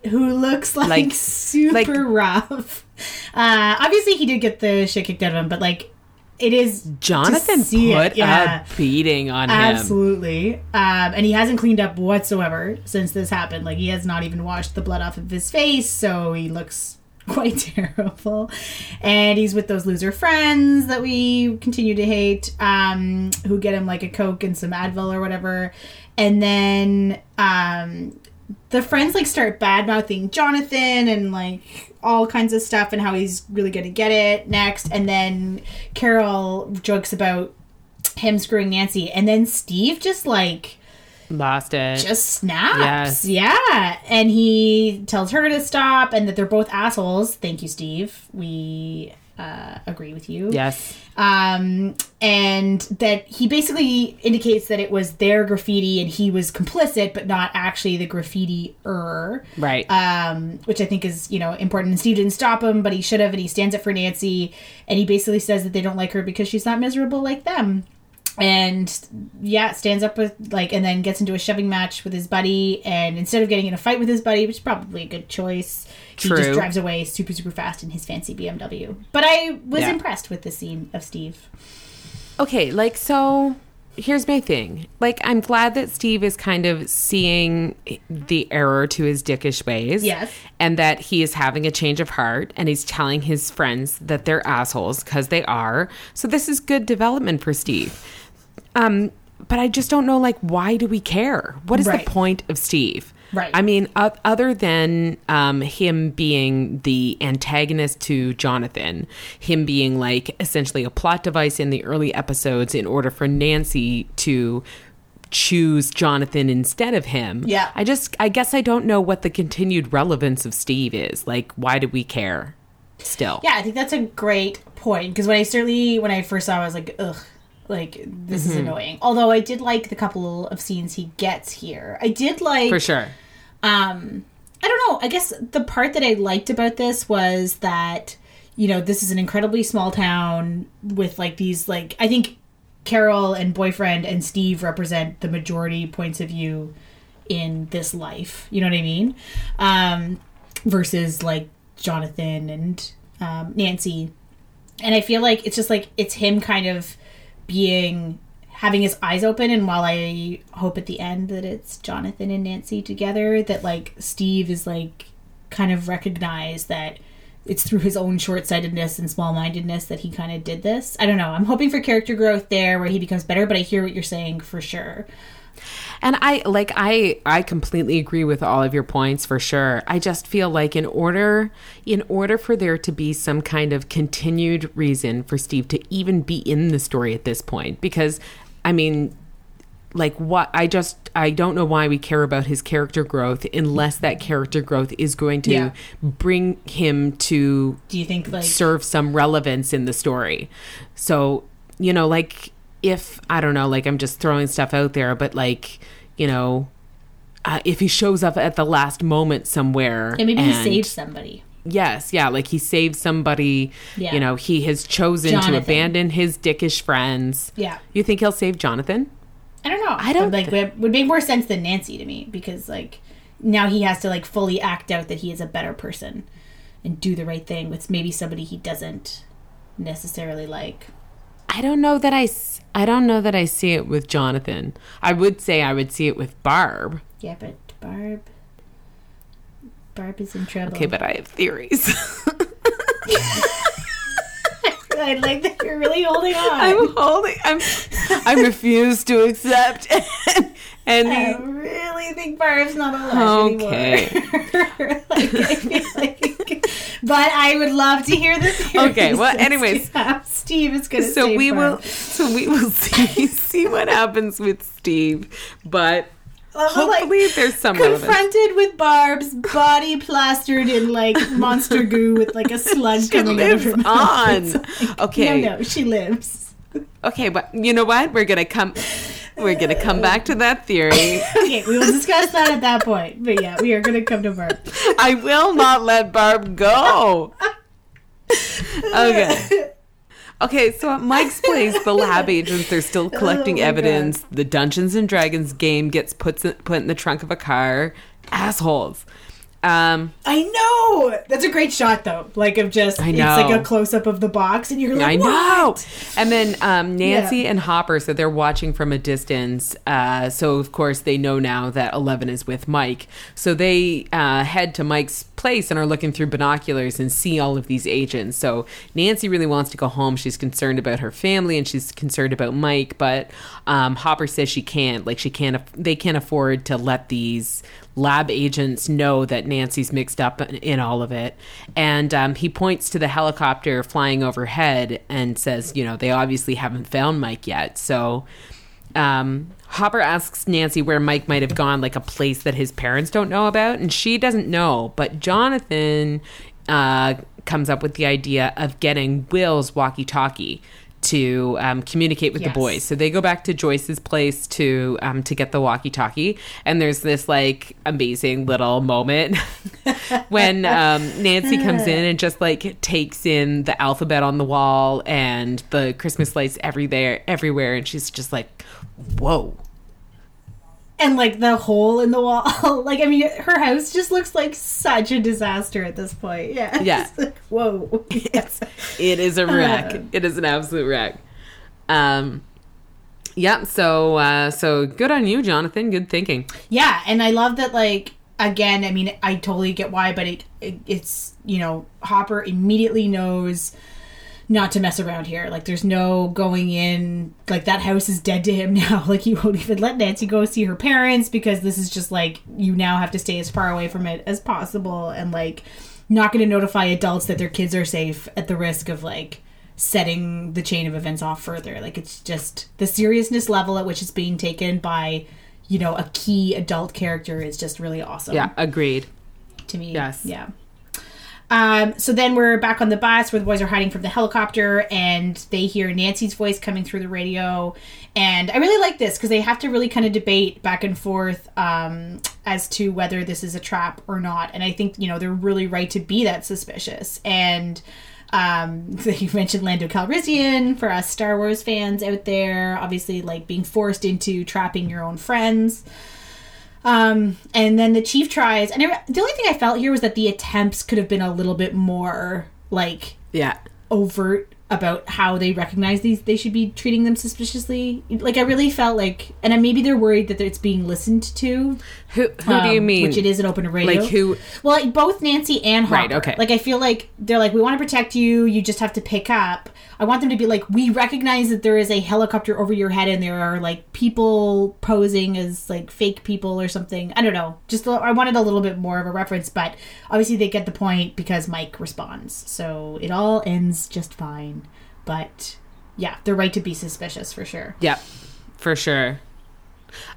who looks like, Like- super like- rough. Uh, obviously, he did get the shit kicked out of him, but like, it is Jonathan see put it, yeah. a beating on him. Absolutely. Um, and he hasn't cleaned up whatsoever since this happened. Like, he has not even washed the blood off of his face, so he looks quite terrible. And he's with those loser friends that we continue to hate, um, who get him like a Coke and some Advil or whatever. And then um, the friends like start bad mouthing Jonathan and like all kinds of stuff and how he's really going to get it next. And then Carol jokes about him screwing Nancy, and then Steve just like Lost it. just snaps. Yes. Yeah. And he tells her to stop and that they're both assholes. Thank you, Steve. We uh, agree with you. yes. Um, and that he basically indicates that it was their graffiti and he was complicit, but not actually the graffiti-er Right. um, which I think is you know important. And Steve didn't stop him, but he should have, and he stands up for Nancy, and he basically says that they don't like her because she's not miserable like them. And yeah, stands up with like, and then gets into a shoving match with his buddy, and instead of getting in a fight with his buddy, which is probably a good choice, he just drives away super super fast in his fancy BMW. But I was Yeah. impressed with the scene of Steve. Okay, like so here's my thing. Like I'm glad that Steve is kind of seeing the error to his dickish ways. Yes. And that he is having a change of heart and he's telling his friends that they're assholes because they are. So this is good development for Steve. Um but I just don't know like why do we care? What is Right. the point of Steve? Right. I mean, o- other than um, him being the antagonist to Jonathan, him being like essentially a plot device in the early episodes in order for Nancy to choose Jonathan instead of him. Yeah. I just, I guess I don't know what the continued relevance of Steve is. Like, why do we care still? Yeah, I think that's a great point because when I certainly when I first saw, it, I was like, ugh, like this Mm-hmm. is annoying. Although I did like the couple of scenes he gets here. I did like For sure. um I don't know. I guess the part that I liked about this was that you know, this is an incredibly small town with like these like I think Carol and boyfriend and Steve represent the majority points of view in this life. You know what I mean? Um versus like Jonathan and um, Nancy. And I feel like it's just like it's him kind of being having his eyes open and while I hope at the end that it's Jonathan and Nancy together that like Steve is like kind of recognized that it's through his own short-sightedness and small-mindedness that he kind of did this. I don't know. I'm hoping for character growth there where he becomes better, but I hear what you're saying for sure. And I like I I completely agree with all of your points for sure. I just feel like in order in order for there to be some kind of continued reason for Steve to even be in the story at this point because I mean like what I just I don't know why we care about his character growth unless that character growth is going to Yeah. bring him to Do you think like serve some relevance in the story. So, you know, like if I don't know, like I'm just throwing stuff out there, but like, you know, uh, if he shows up at the last moment somewhere, yeah, maybe he saved somebody. Yes, yeah, like he saved somebody. Yeah. You know, he has chosen Jonathan. to abandon his dickish friends. Yeah. You think he'll save Jonathan? I don't know. I don't But, like would, would make more sense than Nancy to me because like now he has to like fully act out that he is a better person and do the right thing with maybe somebody he doesn't necessarily like. I don't know that I. I don't know that I see it with Jonathan. I would say I would see it with Barb. Yeah, but Barb Barb is in trouble. Okay, but I have theories. I like that you're really holding on. I'm holding. I'm. I refuse to accept I really think Barb's not alive Okay. anymore. like, I like, but I would love to hear this. Okay, well, anyways. Steve is going to So we Barb. will. So we will see see what happens with Steve, but Although, like, hopefully there's some confronted with Barb's body plastered in like monster goo with like a slug coming out of her mouth. On. like, Okay. No, no, she lives. Okay, but you know what? We're gonna come. We're gonna come back to that theory. Okay, we will discuss that at that point. But yeah, we are to come to Barb. I will not let Barb go. Okay. Okay, so at Mike's place, the lab agents they're still oh collecting Oh evidence. The Dungeons and Dragons game gets put put in the trunk of a car. Assholes. Um, I know. That's a great shot though. Like of just I it's like a close up of the box and you're like, I know. "What?" And then um, Nancy Yeah. and Hopper, so they're watching from a distance. Uh, so of course they know now that Eleven is with Mike. So they uh, head to Mike's place and are looking through binoculars and see all of these agents. So Nancy really wants to go home. She's concerned about her family and she's concerned about Mike. But um, Hopper says she can't. Like she can't. They can't afford to let these lab agents know that Nancy's mixed up in, all of it. And um, he points to the helicopter flying overhead and says, you know, they obviously haven't found Mike yet. So um, Hopper asks Nancy where Mike might have gone, like a place that his parents don't know about. And she doesn't know. But Jonathan uh, comes up with the idea of getting Will's walkie talkie. To um, communicate with Yes. the boys, so they go back to Joyce's place to um, to get the walkie-talkie, and there's this like amazing little moment when um, Nancy comes in and just like takes in the alphabet on the wall and the Christmas lights everywhere, everywhere, and she's just like, "Whoa!" And like the hole in the wall. like I mean her house just looks like such a disaster at this point. Yeah. Yeah. Like, whoa. It's it is a wreck. It is an absolute wreck. Um, yeah. So uh, so good on you, Jonathan. Good thinking. Yeah, and I love that. Like again, I mean, I totally get why, but it, it it's you know Hopper immediately knows not to mess around here. Like there's no going in. Like that house is dead to him now. Like he won't even let Nancy go see her parents because this is just like you now have to stay as far away from it as possible, and like not going to notify adults that their kids are safe at the risk of like setting the chain of events off further. Like it's just the seriousness level at which it's being taken by, you know, a key adult character is just really awesome. Yeah. Agreed. To me. Yes. Yeah. Um, so then we're back on the bus where the boys are hiding from the helicopter and they hear Nancy's voice coming through the radio. And I really like this because they have to really kind of debate back and forth um, as to whether this is a trap or not. And I think, you know, they're really right to be that suspicious. And um, you mentioned Lando Calrissian for us Star Wars fans out there, obviously, like being forced into trapping your own friends. Um, and then the chief tries, and I, the only thing I felt here was that the attempts could have been a little bit more like Yeah. overt about how they recognize these. They should be treating them suspiciously. Like I really felt like, and maybe they're worried that it's being listened to. Who who do you um, mean? Which it is an open radio. Like who? Well, like both Nancy and Hopper. Right, okay. Like I feel like they're like, we want to protect you. You just have to pick up. I want them to be like, we recognize that there is a helicopter over your head, and there are like people posing as like fake people or something. I don't know. Just I wanted a little bit more of a reference, but obviously they get the point because Mike responds, so it all ends just fine. But yeah, they're right to be suspicious for sure. Yep, for sure.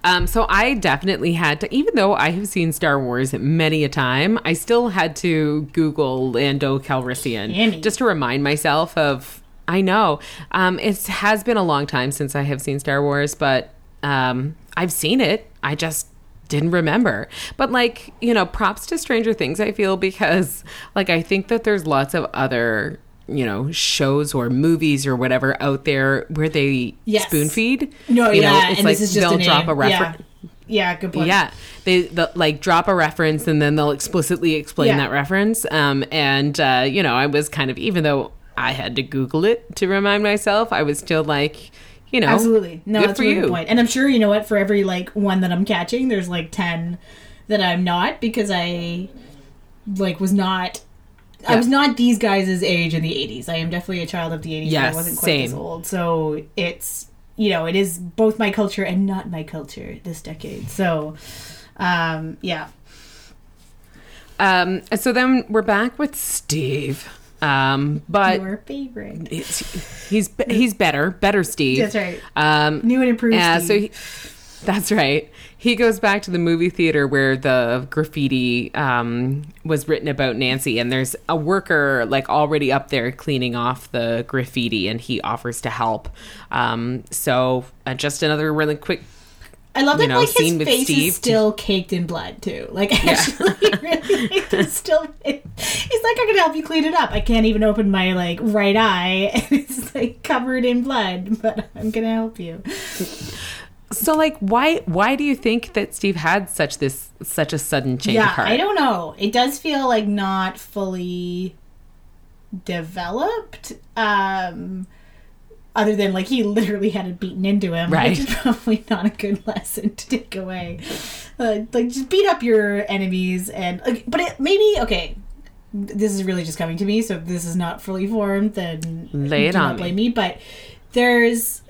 Um, so I definitely had to, even though I have seen Star Wars many a time, I still had to Google Lando Calrissian Yummy. just to remind myself of. I know um, it has been a long time since I have seen Star Wars, but um, I've seen it. I just didn't remember. But like you know, props to Stranger Things. I feel because like I think that there's lots of other you know shows or movies or whatever out there where they Yes. spoon feed. No, You know, yeah, it's and like this is just they'll a drop name. a reference. Yeah. yeah, good point. Yeah, they the, like drop a reference and then they'll explicitly explain Yeah. that reference. Um, and uh, you know, I was kind of even though I had to Google it to remind myself, I was still like, you know, Absolutely. No, good that's for a really you. point. And I'm sure you know what, for every like one that I'm catching, there's like ten that I'm not because I like was not I was not these guys' age in the 80s. I am definitely a child of the 80s. but Yes, I wasn't quite as same. old. So it's you know, it is both my culture and not my culture this decade. So um yeah. Um, so then we're back with Steve. Um, but Your favorite. it's, he's he's better, better Steve. That's right. Um, New and improved. Yeah, so he, that's right. He goes back to the movie theater where the graffiti um, was written about Nancy, and there's a worker like already up there cleaning off the graffiti, and he offers to help. Um, so uh, just another really quick. I love that know, like his face Steve. is still caked in blood too. Like actually, really, like, still. He's like, "I'm gonna help you clean it up." I can't even open my like right eye, and it's like covered in blood, but I'm gonna help you. So like why why do you think that Steve had such this such a sudden change of Yeah, heart? I don't know. It does feel like not fully developed. Um other than like he literally had it beaten into him, Right. which is probably not a good lesson to take away. Uh, like just beat up your enemies and like, but it maybe okay. This is really just coming to me, so if this is not fully formed, then Lay it on not me. blame me. But there's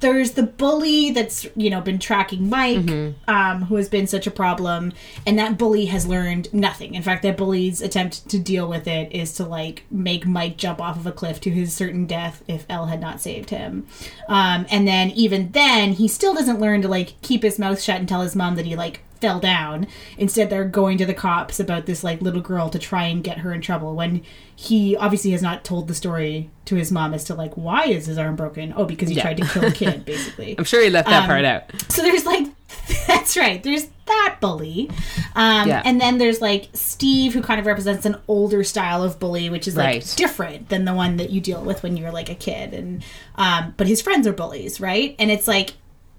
there's the bully that's you know been tracking Mike, Mm-hmm. um, who has been such a problem, and that bully has learned nothing. In fact, that bully's attempt to deal with it is to like make Mike jump off of a cliff to his certain death if El had not saved him. Um, and then even then, he still doesn't learn to like keep his mouth shut and tell his mom that he like fell down. Instead, they're going to the cops about this like little girl to try and get her in trouble when he obviously has not told the story to his mom as to like why is his arm broken? Oh, because he Yeah. tried to kill a kid, basically. I'm sure he left that Um, part out. So there's like, that's right. There's that bully, um, Yeah. and then there's like Steve, who kind of represents an older style of bully, which is like Right. different than the one that you deal with when you're like a kid. And um, but his friends are bullies, right? And it's like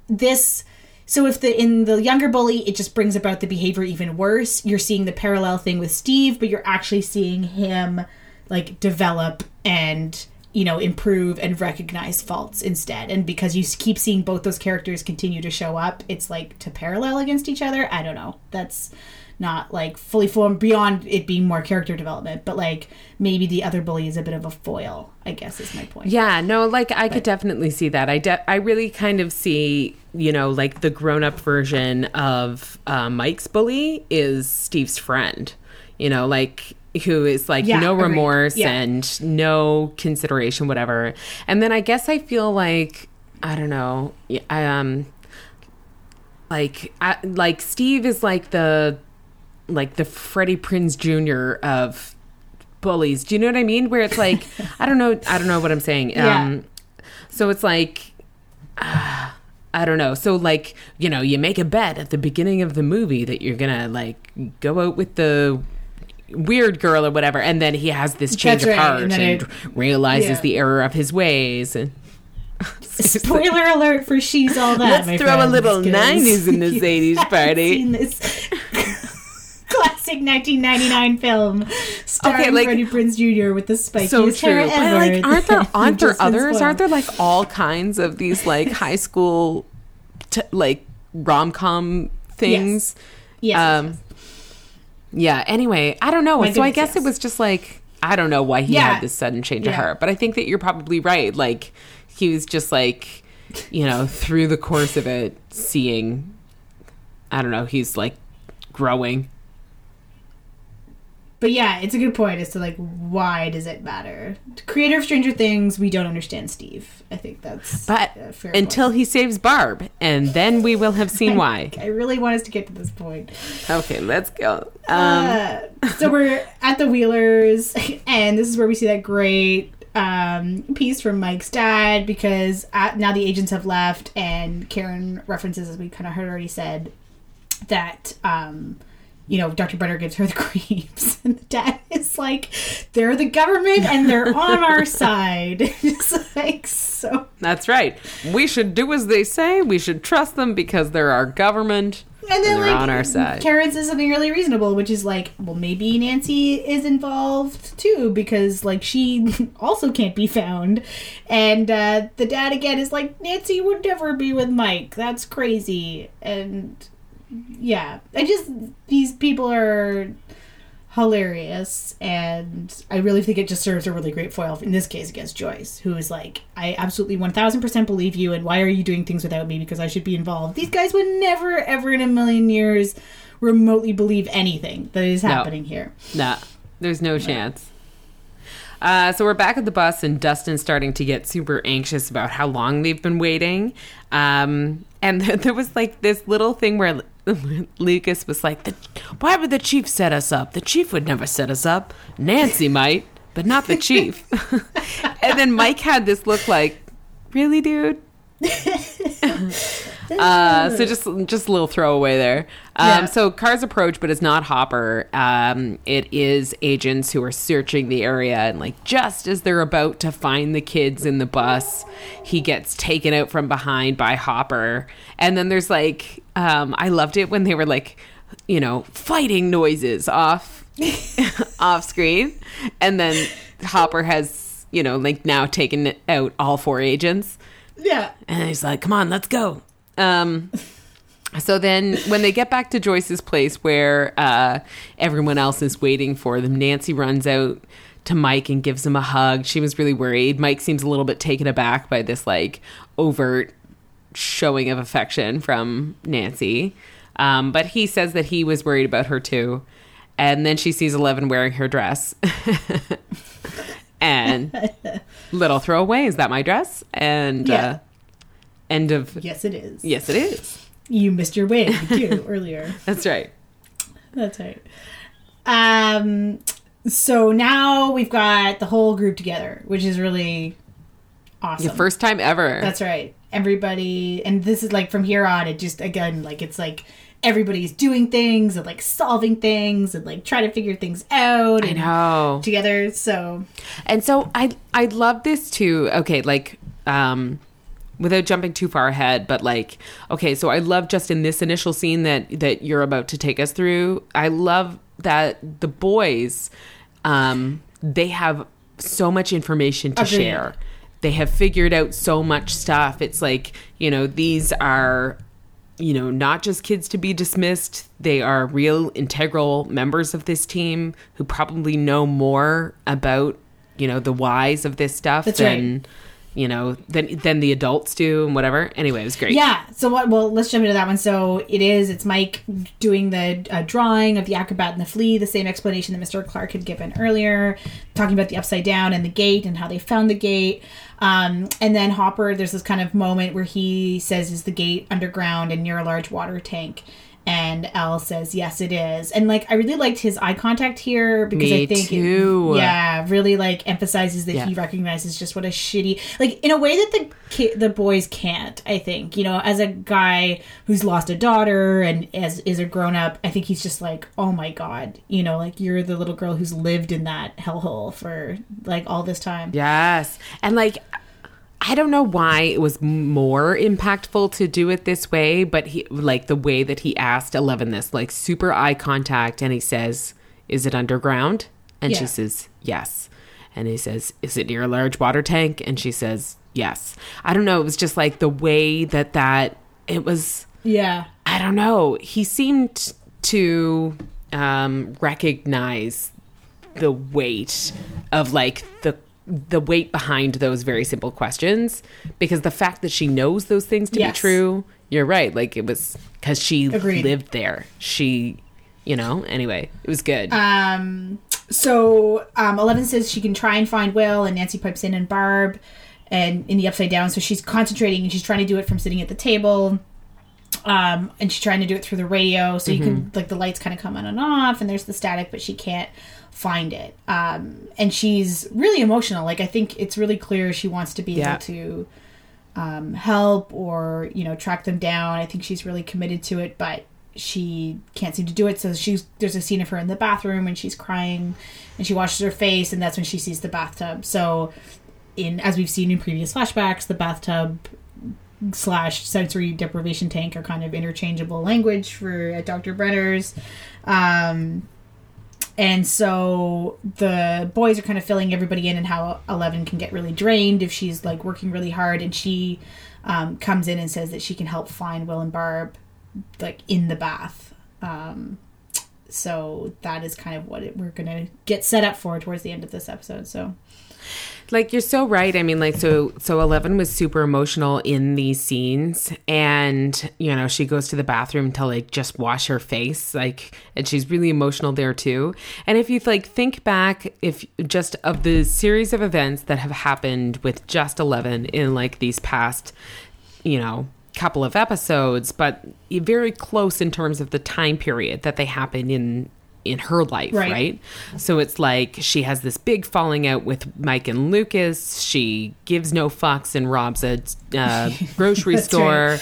this. So if the in the younger bully, it just brings about the behavior even worse. You're seeing the parallel thing with Steve, but you're actually seeing him like develop and you know improve and recognize faults instead. And because you keep seeing both those characters continue to show up, it's like to parallel against each other. I don't know. That's not like fully formed beyond it being more character development, but like maybe the other bully is a bit of a foil. I guess is my point. Yeah, no, like I could definitely see that. I de- I really kind of see, you know, like the grown-up version of uh, Mike's bully is Steve's friend. You know, like who is like Yeah, no remorse Yeah. and no consideration whatever. And then I guess I feel like I don't know, I um like I, like Steve is like the like the Freddie Prinze Jr. of bullies. Do you know what I mean? Where it's like I don't know, I don't know what I'm saying. Yeah. Um so it's like ah, I don't know. So like, you know, you make a bet at the beginning of the movie that you're going to like go out with the weird girl or whatever and then he has this change That's of right, heart and and, realizes yeah. the error of his ways and Spoiler alert for she's all that. Let's throw a little 90s in this you 80s haven't party. Classic 1999 film starring Okay, like- Freddie Prinze Jr. with the spikiest so true. hair But ever. like, aren't there aren't there others? Aren't there like all kinds of these like high school, t- like rom com things? Yes, um, yes, Yeah. Anyway, I don't know. My so I guess yes. it was just like I don't know why he Yeah. had this sudden change of heart, but I think that you're probably right. Like he was just like, you know, through the course of it, seeing. I don't know. He's like growing. But yeah, it's a good point as to like why does it matter? Creator of Stranger Things, we don't understand Steve. I think that's But until point. he saves Barb, and then we will have seen why. I really want us to get to this point. Okay, let's go. Um, Uh, so we're at the Wheelers, and this is where we see that great um, piece from Mike's dad because at, now the agents have left, and Karen references, as we kind of heard already said, that um, you know Dr. Brenner gives her the creeps, and the dad is like, "They're the government, and they're on our side." it's like so. That's right. We should do as they say. We should trust them because they're our government And then, they're like, on our side. Karen says something really reasonable, which is like, well, maybe Nancy is involved too, because like she also can't be found. And uh, the dad again is like, Nancy would never be with Mike. That's crazy. And yeah, I just these people are hilarious, and I really think it just serves a really great foil in this case against Joyce, who is like, I absolutely one thousand percent believe you, and why are you doing things without me because I should be involved? These guys would never, ever in a million years remotely believe anything that is No. happening here. Nah, there's no chance. Uh, so we're back at the bus, and Dustin's starting to get super anxious about how long they've been waiting. Um, and there was like this little thing where Lucas was like, "Why would the chief set us up? The chief would never set us up. Nancy might, but not the chief." and then Mike had this look like, "Really, dude?" Uh, so just just a little throwaway there. Um, Yeah. So cars approach, but it's not Hopper. Um, it is agents who are searching the area, and like just as they're about to find the kids in the bus, he gets taken out from behind by Hopper. And then there's like, um, I loved it when they were like, you know, fighting noises off off screen, and then Hopper has you know like now taken out all four agents. yeah. And he's like, "Come on, let's go." Um, so then, when they get back to Joyce's place, where uh, everyone else is waiting for them, Nancy runs out to Mike and gives him a hug. She was really worried. Mike seems a little bit taken aback by this like overt showing of affection from Nancy, um, but he says that he was worried about her too. And then she sees Eleven wearing her dress. and little throwaway is that my dress and Yeah. uh end of Yes, it is. yes it is You missed your wig too earlier. that's right That's right. Um. So now we've got the whole group together, which is really awesome. the first time ever That's right. Everybody, and this is like from here on, it just again like it's like everybody's doing things and like solving things and like trying to figure things out. i and know Together, so and so i i love this too okay like um without jumping too far ahead but like okay so i love just in this initial scene that that you're about to take us through i love that the boys um they have so much information to Agreed. share they have figured out so much stuff it's like you know these are you know not just kids to be dismissed they are real integral members of this team who probably know more about you know the whys of this stuff That's than right. You know than than the adults do and whatever anyway it was great Yeah. So what? Well, let's jump into that one. So it is. It's Mike doing the uh, drawing of the acrobat and the flea. The same explanation that Mr. Clark had given earlier, talking about the upside down and the gate and how they found the gate. Um, and then Hopper, there's this kind of moment where he says, "Is the gate underground and near a large water tank?" And El says, "Yes, it is." And like, I really liked his eye contact here because Me I think, it- yeah, really like emphasizes that Yeah. he recognizes just what a shitty, like in a way that the ki- the boys can't. I think you know, as a guy who's lost a daughter and as is a grown up, I think he's just like, oh my god, you know, like you're the little girl who's lived in that hellhole for like all this time. Yes. And like I don't know why it was more impactful to do it this way, but he like the way that he asked Eleven this, like super eye contact, and he says, Is it underground? And Yeah. she says, Yes. And he says, Is it near a large water tank? And she says, Yes. I don't know. It was just like the way that that it was Yeah, I don't know. He seemed to um, recognize the weight of like the the weight behind those very simple questions because the fact that she knows those things to Yes. be true, you're right. Like it was because she Agreed. lived there. She, you know. Anyway, it was good. Um, so um, Eleven says she can try and find Will, and Nancy pipes in and Barb, and in the upside down. So she's concentrating and she's trying to do it from sitting at the table. Um, and she's trying to do it through the radio, so you can like the lights kind of come on and off, and there's the static, but she can't find it. Um, and she's really emotional. Like I think it's really clear she wants to be Yeah. able to um, help or you know track them down. I think she's really committed to it, but she can't seem to do it. So she's there's a scene of her in the bathroom and she's crying, and she washes her face, and that's when she sees the bathtub. So, in as we've seen in previous flashbacks, the bathtub slash sensory deprivation tank are kind of interchangeable language for at Dr. Brenner's. Um, and so the boys are kind of filling everybody in and how Eleven can get really drained if she's like working really hard. And she um, comes in and says that she can help find Will and Barb like in the bath. Um, so that is kind of what it, we're to get set up for towards the end of this episode. So like you're so right i mean like so so 11 was super emotional in these scenes and you know she goes to the bathroom to like just wash her face like and she's really emotional there too and if you like think back if just of the series of events that have happened with just 11 in like these past you know couple of episodes but very close in terms of the time period that they happen in in her life Right. right so it's like she has this big falling out with Mike and Lucas. She gives no fucks and robs a uh, grocery store.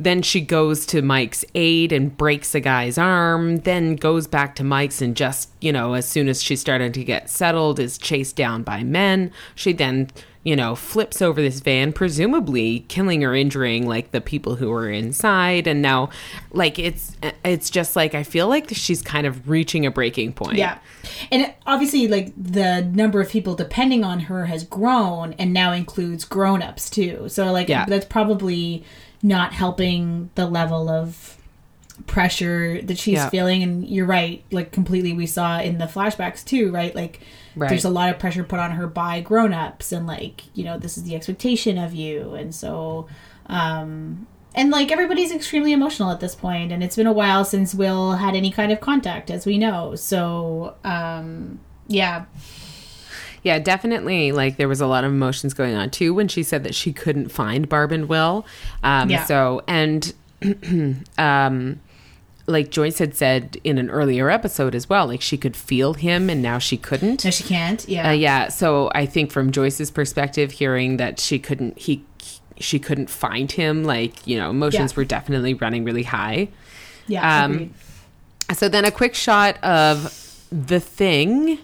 then she goes to Mike's aid and breaks a guy's arm, then goes back to Mike's and just, you know, as soon as she's starting to get settled, is chased down by men. She then, you know, flips over this van, presumably killing or injuring like the people who were inside. And now, like, it's, it's just like, I feel like she's kind of reaching a breaking point. Yeah. And obviously, like, the number of people depending on her has grown and now includes grown ups, too. So, like, Yeah. that's probably not helping the level of pressure that she's Yeah. feeling. And you're right, like, completely, we saw in the flashbacks, too, right? Like, Right. there's a lot of pressure put on her by grown ups, and, like, you know, this is the expectation of you. And so, um, and like everybody's extremely emotional at this point and it's been a while since will had any kind of contact as we know so um yeah Yeah, definitely. Like there was a lot of emotions going on too when she said that she couldn't find Barb and Will. Um, Yeah. So and um, like Joyce had said in an earlier episode as well, like she could feel him and now she couldn't. no she can't yeah Uh, yeah. So I think from Joyce's perspective, hearing that she couldn't, he, she couldn't find him, like you know, emotions Yeah. were definitely running really high. yeah um, agreed. So then a quick shot of the thing.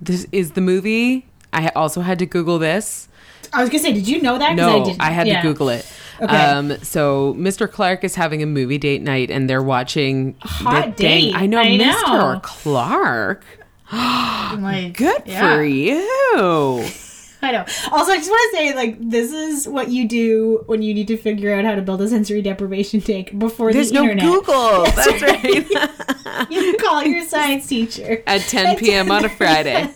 This is the movie. I also had to Google this. i was gonna say did you know that No, didn't. I, had Yeah. to Google it. Okay. Um, so Mr. Clark is having a movie date night, and they're watching. hot the dang- date. I know, I know. Mr. Clark. I'm like Good yeah. for you. i know also i just want to say like this is what you do when you need to figure out how to build a sensory deprivation tank before There's the no internet Google. That's right. you call your science teacher At 10 p.m. on a Friday.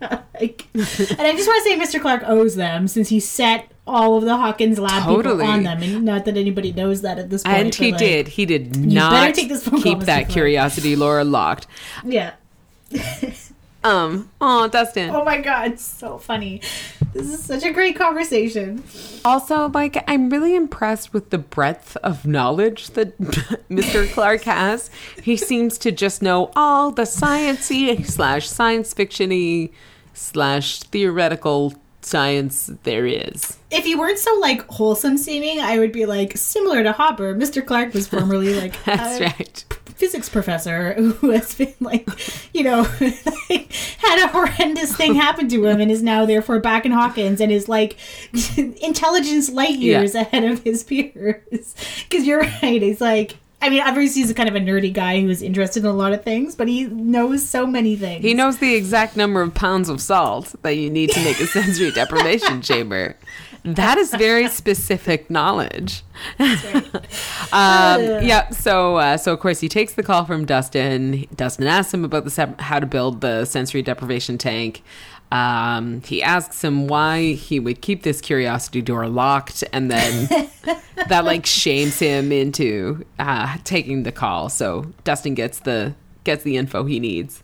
And I just want to say Mr. Clark owes them since he set all of the Hawkins lab Totally. people on them, and not that anybody knows that at this point. And he like, did. He did not take this phone call, keep that curiosity Laura locked. Yeah. Um. Oh, Dustin. Oh my god, so funny. This is such a great conversation. Also, like, I'm really impressed with the breadth of knowledge that Mr. Clark has. He seems to just know all the sciency slash science fictiony slash theoretical science there is. If you weren't so like wholesome seeming, I would be like similar to Hopper. Mr. Clark was formerly like That's a right. physics professor who has been like, you know, like, had a horrendous thing happen to him and is now therefore back in Hawkins and is like intelligence light years ahead of his peers. Because you're right, he's like. I mean, obviously, he's a kind of a nerdy guy who's interested in a lot of things, but he knows so many things. He knows the exact number of pounds of salt that you need to make a sensory deprivation chamber. That is very specific knowledge. um, yeah. So, uh, so of course, he takes the call from Dustin. Dustin asks him about the sep- how to build the sensory deprivation tank. Um, he asks him why he would keep this curiosity door locked, and then that like shames him into uh, taking the call. So Dustin gets the gets the info he needs.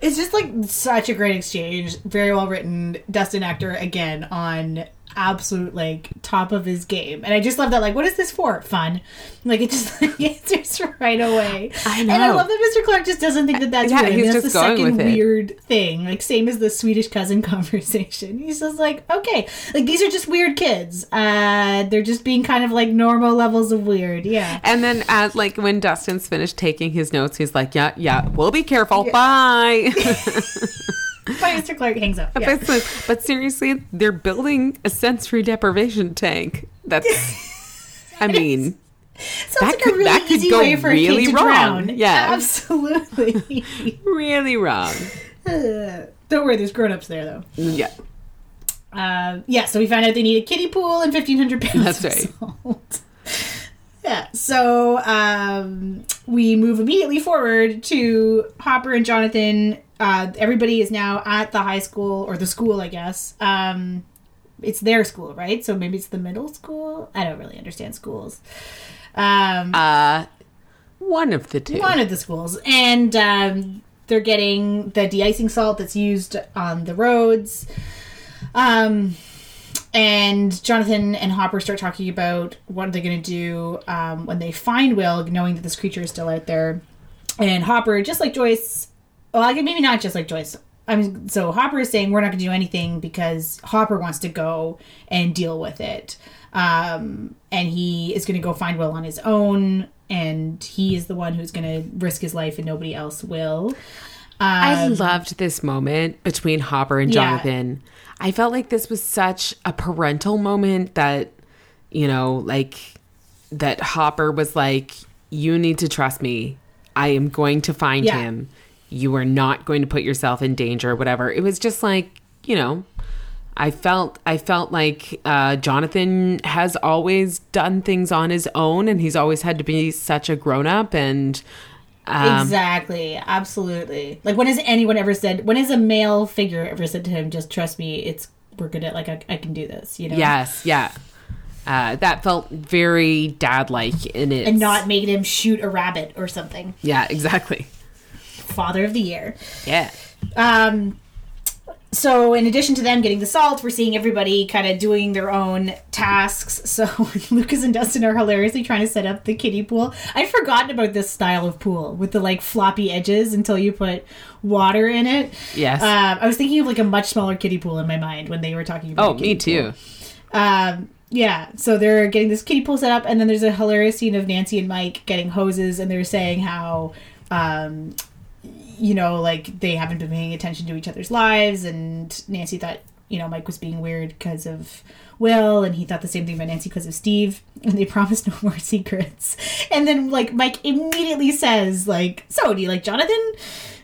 It's just like such a great exchange. Very well written. Dustin Actor again on absolute like top of his game. And I just love that. Like, what is this for? Fun. Like it just like, answers right away. I know. And I love that Mr. Clark just doesn't think that that's Yeah, weird. I he's mean, that's just the going second weird thing. Like same as the Swedish cousin conversation. He's just like, okay, like these are just weird kids. Uh, they're just being kind of like normal levels of weird. Yeah. And then, as like when Dustin's finished taking his notes, he's like, "Yeah, yeah, we'll be careful. Bye." But Mr. Clark hangs up. Yeah. But but seriously, they're building a sensory deprivation tank. That's, I mean, Sounds that like could- a really that easy way for really a kid to wrong. drown. Yeah. Absolutely. really wrong. Uh, Don't worry, there's grown-ups there though. Yeah, Um, yeah, so we found out they need a kiddie pool and fifteen hundred pounds. That's of right. salt. Yeah, so um, we move immediately forward to Hopper and Jonathan. Uh, everybody is now at the high school or the school, I guess. Um, it's their school, right? So maybe it's the middle school. I don't really understand schools. Um, uh, one of the two. one of the schools, and um, they're getting the de-icing salt that's used on the roads. Um, and Jonathan and Hopper start talking about what they're going to do um, when they find Will, knowing that this creature is still out there. And Hopper, just like Joyce, well, like maybe not just like Joyce. I mean, so Hopper is saying we're not going to do anything because Hopper wants to go and deal with it, um, and he is going to go find Will on his own, and he is the one who's going to risk his life, and nobody else will. I Um, loved this moment between Hopper and Yeah. I felt like this was such a parental moment that, you know, like that Hopper was like, You need to trust me. I am going to find Yeah. him. You are not going to put yourself in danger, whatever. It was just like, you know, I felt I felt like uh, Jonathan has always done things on his own, and he's always had to be such a grown up. And um, exactly, absolutely. Like, when has anyone ever said? When has a male figure ever said to him, "Just trust me, it's we're good at like I, I can do this," you know? Yes, yeah. Uh, that felt very dad-like in it, and not made him shoot a rabbit or something. Yeah, exactly. Father of the year. Yeah, Um, so in addition to them getting the salt, we're seeing everybody kind of doing their own tasks. So Lucas and Dustin are hilariously trying to set up the kiddie pool. I'd forgotten about this style of pool with the like floppy edges until you put water in it. Yes. Um, I was thinking of like a much smaller kiddie pool in my mind when they were talking about. oh, me too. Um, yeah, so they're getting this kiddie pool set up, and then there's a hilarious scene of Nancy and Mike getting hoses, and they're saying how, um, you know, like they haven't been paying attention to each other's lives, and Nancy thought, you know, Mike was being weird because of Will, and he thought the same thing about Nancy because of Steve, and they promised no more secrets. And then, like, Mike immediately says, like, so do you like Jonathan?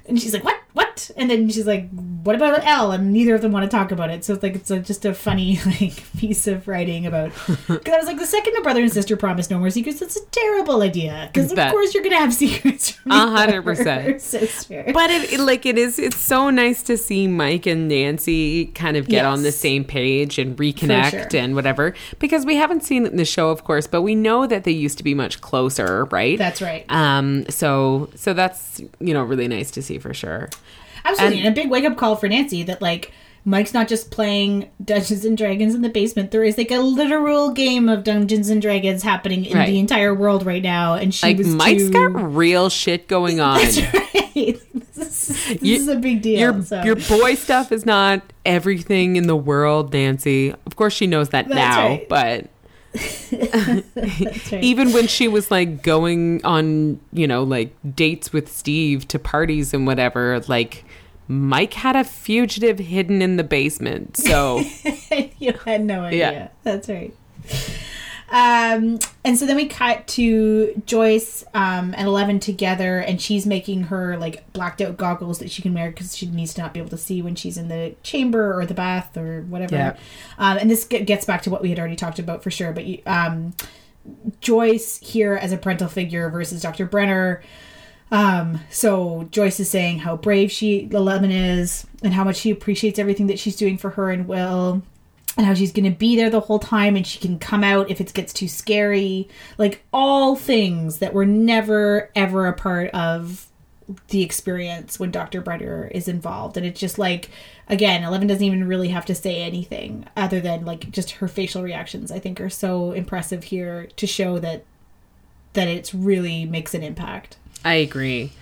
And she's like, what? What? And then she's like, what about El?" And neither of them want to talk about it. So it's like, it's a, just a funny, like, piece of writing about. Because I was like, the second a brother and sister promise no more secrets, that's a terrible idea. Because of course you're going to have secrets A hundred percent. sister. But it, it- like it is, it's so nice to see Mike and Nancy kind of get on the same page and reconnect sure. and whatever. Because we haven't seen it in the show, of course, but we know that they used to be much closer, right? That's right. Um. So so that's you know really nice to see for sure. Absolutely. and- And, a big wake up call for Nancy that, like, Mike's not just playing Dungeons and Dragons in the basement. There is like a literal game of Dungeons and Dragons happening in Right. the entire world right now, and she Like was Mike's too... got real shit going on. That's right. This, is, this You- is a big deal. Your so. your boy stuff is not everything in the world, Nancy. Of course, she knows that That's now, right. but right. even when she was like going on, you know, like dates with Steve to parties and whatever, like Mike had a fugitive hidden in the basement. So you had no idea. Yeah. That's right. Um, and so then we cut to Joyce um, and Eleven together, and she's making her like blacked out goggles that she can wear because she needs to not be able to see when she's in the chamber or the bath or whatever. Yeah. Um, and this ge- gets back to what we had already talked about for sure. But um, Joyce here as a parental figure versus Dr. Brenner. Um, so Joyce is saying how brave she Eleven is and how much she appreciates everything that she's doing for her and Will and how she's going to be there the whole time and she can come out if it gets too scary. Like all things that were never ever a part of the experience when Dr. Brenner is involved. And it's just like again, Eleven doesn't even really have to say anything other than like just her facial reactions I think are so impressive here to show that that it's really makes an impact. I agree.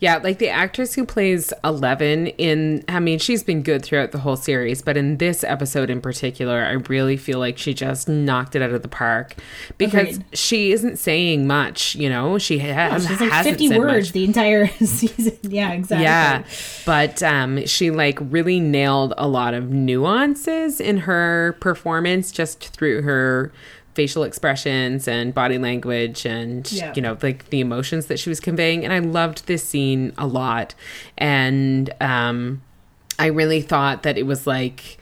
Yeah, like the actress who plays Eleven in, I mean, she's been good throughout the whole series, but in this episode in particular, I really feel like she just knocked it out of the park because Agreed. she isn't saying much, you know? She has, She's like hasn't 50 said words much. the entire season. Yeah, exactly. Yeah, but um, she like really nailed a lot of nuances in her performance just through her facial expressions and body language and Yeah. you know like the emotions that she was conveying and I loved this scene a lot and um I really thought that it was like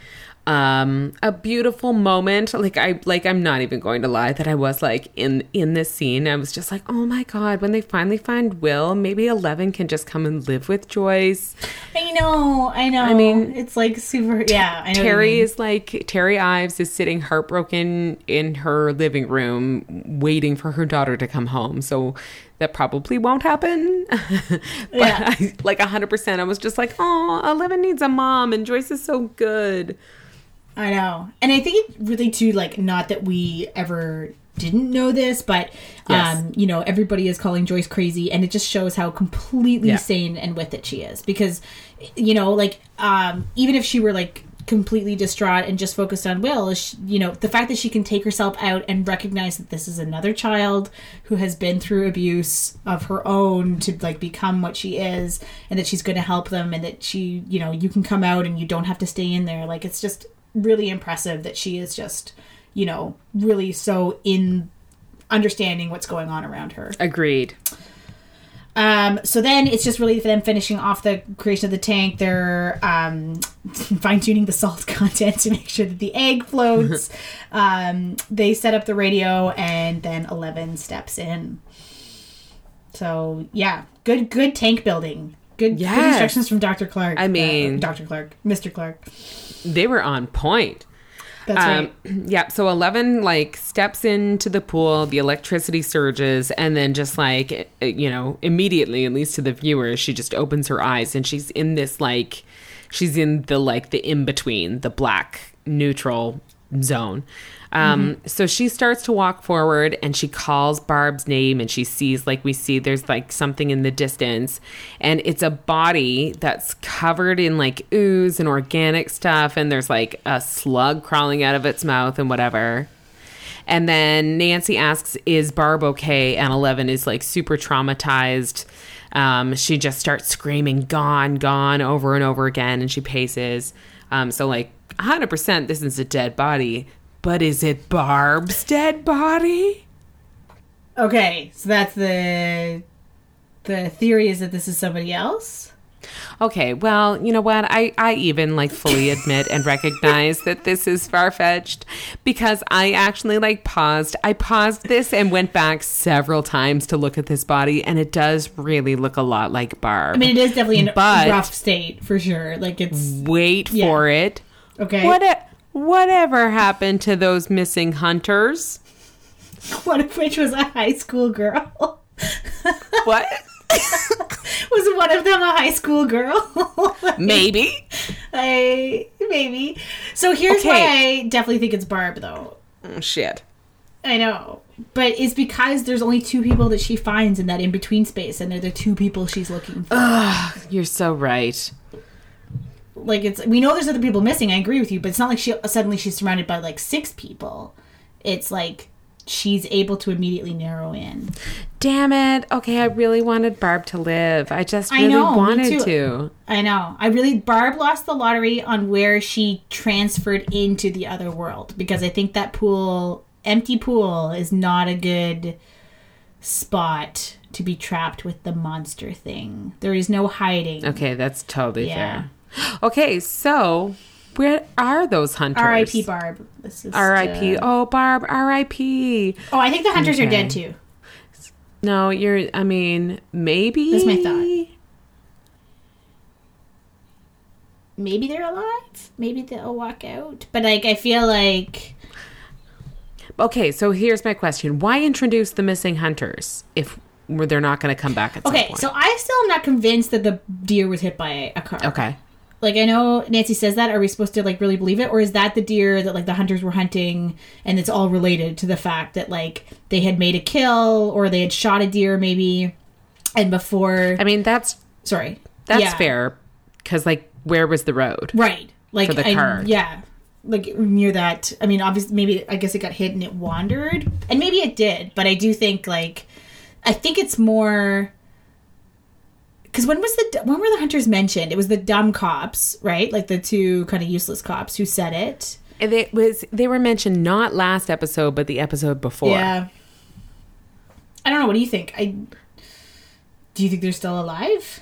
um a beautiful moment like i like i'm not even going to lie that i was like in in this scene i was just like oh my god when they finally find will maybe 11 can just come and live with joyce I know, I know. I mean, it's like super. Yeah, I know. terry is like terry ives is sitting heartbroken in her living room waiting for her daughter to come home so that probably won't happen but Yeah. I, like 100% i was just like oh 11 needs a mom and joyce is so good I know, and I think it really too like not that we ever didn't know this, but Yes. um, you know, everybody is calling Joyce crazy, and it just shows how completely Yeah. sane and with it she is. Because, you know, like um, even if she were like completely distraught and just focused on Will, she, you know, the fact that she can take herself out and recognize that this is another child who has been through abuse of her own to like become what she is, and that she's going to help them, and that she, you know, you can come out and you don't have to stay in there. Like it's just really impressive that she is just, you know, really so in understanding what's going on around her. Agreed. Um, so then it's just really them finishing off the creation of the tank. They're um, fine tuning the salt content to make sure that the egg floats. um, they set up the radio, and then Eleven steps in. So yeah, good good tank building. Good, good instructions from Dr. Clark. I mean- Dr. Clark, Mr. Clark. They were on point. That's Um, right. yeah, so 11 like steps into the pool, the electricity surges, and then just like, uh, you know, immediately, at least to the viewer, she just opens her eyes and she's in this like, she's in the like the in between, the black neutral zone. Um, So she starts to walk forward and she calls Barb's name and she sees, like, we see there's like something in the distance and it's a body that's covered in like ooze and organic stuff and there's like a slug crawling out of its mouth and whatever. And then Nancy asks, Is Barb okay? And Eleven is like super traumatized. Um, she just starts screaming, Gone, gone, over and over again. And she paces. Um, so, like, 100% this is a dead body. But is it Barb's dead body? Okay, so that's the the theory is that this is somebody else. Okay, well, you know what? I, I even like fully admit and recognize that this is far fetched because I actually like paused. I paused this and went back several times to look at this body, and it does really look a lot like Barb. I mean, it is definitely in a rough state for sure. Like it's Wait Yeah. for it. okay. What e, whatever happened to those missing hunters? One of which was a high school girl. What? was one of them a high school girl? Maybe. I maybe. So here's Okay. why I definitely think it's Barb though. Oh, shit. I know. But it's because there's only two people that she finds in that in between space, and they're the two people she's looking for. Ugh, You're so right. Like it's we know there's other people missing. I agree with you, but it's not like she suddenly she's surrounded by like six people. It's like she's able to immediately narrow in. Damn it. Okay, I really wanted Barb to live. I just I know, wanted to. I know. I really Barb lost the lottery on where she transferred into the other world because I think that pool, empty pool, is not a good spot to be trapped with the monster thing. There is no hiding. Okay, that's totally Yeah. fair. Okay, so where are those hunters? R.I.P. Barb. This is R.I.P. Oh, Barb, R.I.P. oh, I think the hunters are dead too. No, you're, I mean, maybe. That's my thought. Maybe they're alive. Maybe they'll walk out. But like, I feel like Okay, so here's my question. Why introduce the missing hunters if they're not going to come back at okay. So I still am not convinced that the deer was hit by a car. okay. Like I know Nancy says that. Are we supposed to like really believe it, or is that the deer that like the hunters were hunting, and it's all related to the fact that like they had made a kill or they had shot a deer maybe, and before I mean, that's sorry, that's Yeah. fair cuz like where was the road? right? Like For the I- car. yeah, like near that. I mean, obviously, maybe I guess it got hit and it wandered, and maybe it did, but I do think like I think it's more. Because when was the when were the hunters mentioned? It was the dumb cops, right? Like the two kind of useless cops who said it. And It was they were mentioned not last episode but the episode before. Yeah. I don't know. What do you think? I do you think they're still alive?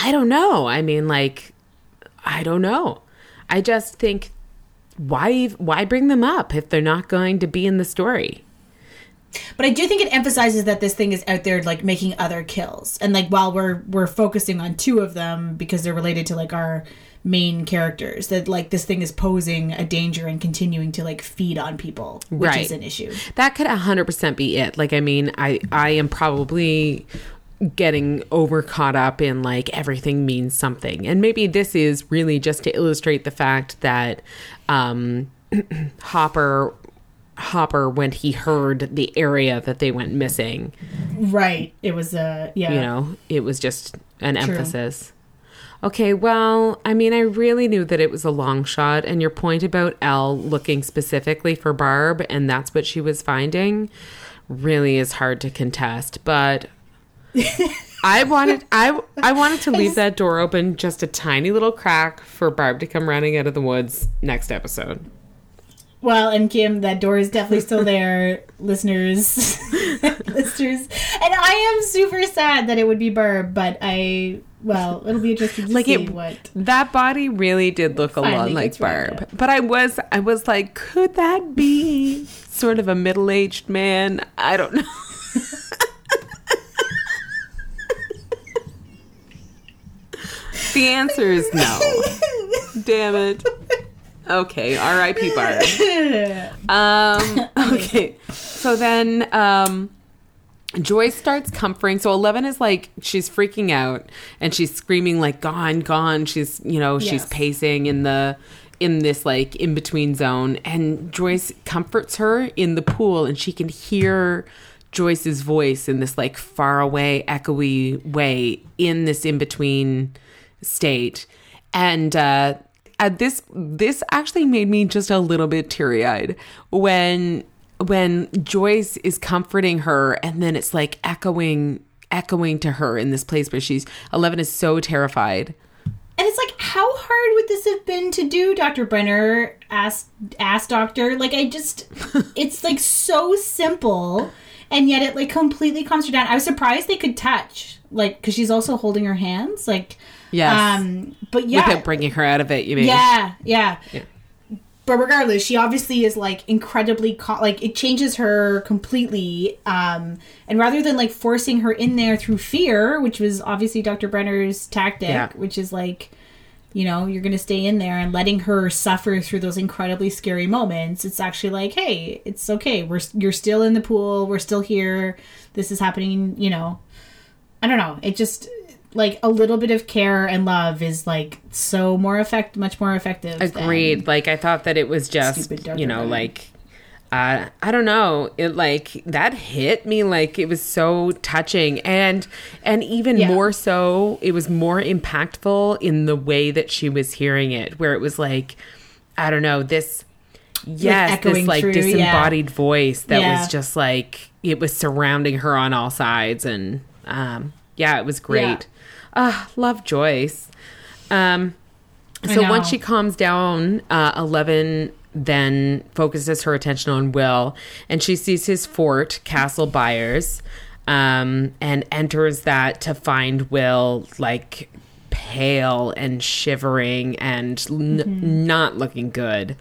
I don't know. I mean, like, I don't know. I just think why why bring them up if they're not going to be in the story? But I do think it emphasizes that this thing is out there, like making other kills, and like while we're we're focusing on two of them because they're related to like our main characters, that like this thing is posing a danger and continuing to like feed on people, which Right. is an issue. That could 100% be it. Like I mean, I I am probably getting over caught up in like everything means something. And maybe this is really just to illustrate the fact that um Hopper Hopper when he heard the area that they went missing. Right. It was uh yeah. You know, it was just an True. emphasis. Okay, well, I mean, I really knew that it was a long shot, and your point about El looking specifically for Barb and that's what she was finding really is hard to contest. But I wanted I I wanted to leave that door open just a tiny little crack for Barb to come running out of the woods next episode. Well, and Kim, that door is definitely still there, listeners. listeners. And I am super sad that it would be Barb, but I well, it'll be interesting to Like see it, what that body really did look a lot like Barb. But I was I was like, could that be sort of a middle aged man? I don't know. the answer is no. Damn it. Okay, R.I.P. Barb. Um, okay, so then um, Joyce starts comforting. So Eleven is like she's freaking out and she's screaming like "Gone, gone!" She's you know she's Yes. pacing in the in this like in between zone, and Joyce comforts her in the pool, and she can hear Joyce's voice in this like far away, echoey way in this in between state, and. uh uh, this this actually made me just a little bit teary eyed when when Joyce is comforting her, and then it's like echoing echoing to her in this place where she's Eleven is so terrified. And it's like, how hard would this have been to do, Dr. Brenner? Asked, asked Doctor. Like, I just, it's like so simple, and yet it like completely calms her down. I was surprised they could touch, like, because she's also holding her hands, like, Yes, um, but yeah, without bringing her out of it. You mean? yeah, yeah, Yeah. But regardless, she obviously is like incredibly co- like it changes her completely. Um, and rather than like forcing her in there through fear, which was obviously Dr. Brenner's tactic, Yeah. which is like, you know, you're going to stay in there and letting her suffer through those incredibly scary moments. It's actually like, hey, it's okay. We're you're still in the pool. We're still here. This is happening. You know, I don't know. It just like a little bit of care and love is like so more effect, much more effective. than- Agreed. Like I thought that it was just you know like uh, I don't know. It like that hit me like it was so touching and and even Yeah. more so it was more impactful in the way that she was hearing it where it was like I don't know this yes this like through, yeah. disembodied voice that Yeah. was just like it was surrounding her on all sides and um yeah it was great. Ah, love Joyce. Um so once she calms down, uh, Eleven then focuses her attention on Will, and she sees his fort, Castle Byers, um, and enters that to find Will like pale and shivering and n- not looking good.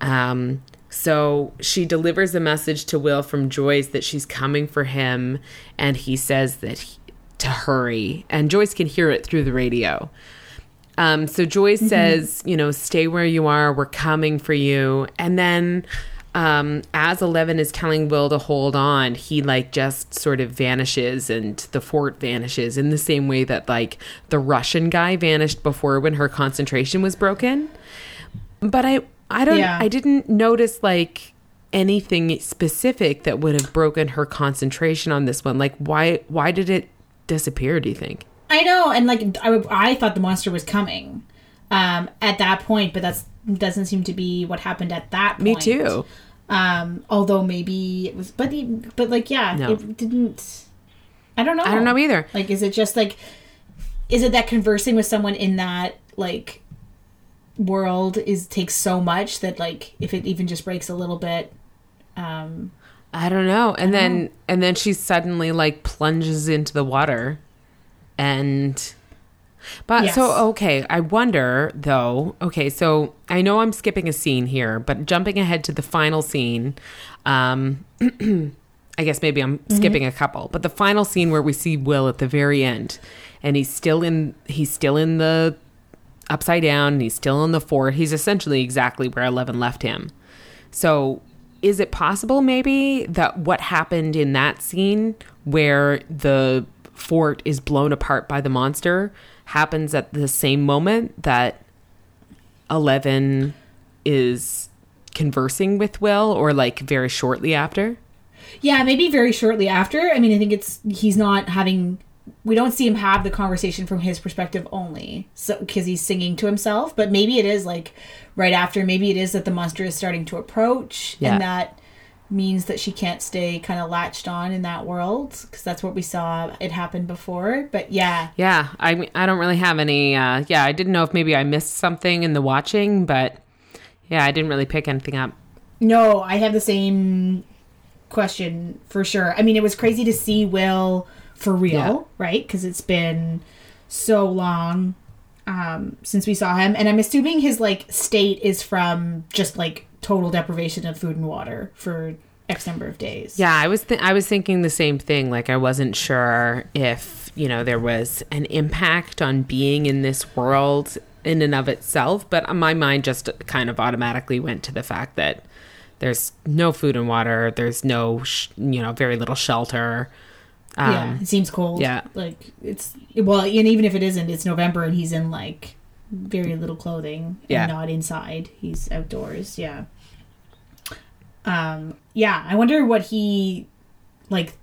Um, so she delivers a message to Will from Joyce that she's coming for him, and he says that he, to hurry, and Joyce can hear it through the radio. Um, so Joyce says, you know, stay where you are. We're coming for you. And then, um, as Eleven is telling Will to hold on, he like just sort of vanishes, and the fort vanishes in the same way that like the Russian guy vanished before when her concentration was broken. But I, I don't, Yeah. I didn't notice like anything specific that would have broken her concentration on this one. Like, why, why did it disappear? Do you think? I know, and like I, I thought the monster was coming um, at that point, but that's doesn't seem to be what happened at that point. Me too. Um, although maybe it was, but but like yeah, No. it didn't. I don't know. I don't know either. Like, is it just like, is it that conversing with someone in that like world is takes so much that like if it even just breaks a little bit, um, I don't know. And then and then she suddenly like plunges into the water and but Yes. so okay, I wonder though. Okay, so I know I'm skipping a scene here, but jumping ahead to the final scene, um I guess maybe I'm skipping a couple, but the final scene where we see Will at the very end and he's still in he's still in the upside down, and he's still in the fort. He's essentially exactly where Eleven left him. So, is it possible maybe that what happened in that scene where the fort is blown apart by the monster happens at the same moment that Eleven is conversing with Will or like very shortly after. Yeah, maybe very shortly after. I mean, I think it's he's not having. We don't see him have the conversation from his perspective only, so because he's singing to himself. But maybe it is like right after. Maybe it is that the monster is starting to approach, Yeah. and that means that she can't stay kind of latched on in that world because that's what we saw it happen before. But yeah, Yeah, I I don't really have any. Uh, yeah, I didn't know if maybe I missed something in the watching, but yeah, I didn't really pick anything up. No, I have the same question for sure. I mean, it was crazy to see Will for real, Yeah. right? Because it's been so long um, since we saw him, and I'm assuming his like state is from just like total deprivation of food and water for X number of days. Yeah, I was th- I was thinking the same thing. Like I wasn't sure if you know there was an impact on being in this world in and of itself, but my mind just kind of automatically went to the fact that there's no food and water, there's no sh- you know very little shelter. Um, yeah, it seems cold. yeah. like it's well, and even if it isn't, it's November and he's in like very little clothing Yeah. and not inside. He's outdoors. Yeah. Um. Yeah, I wonder what he like.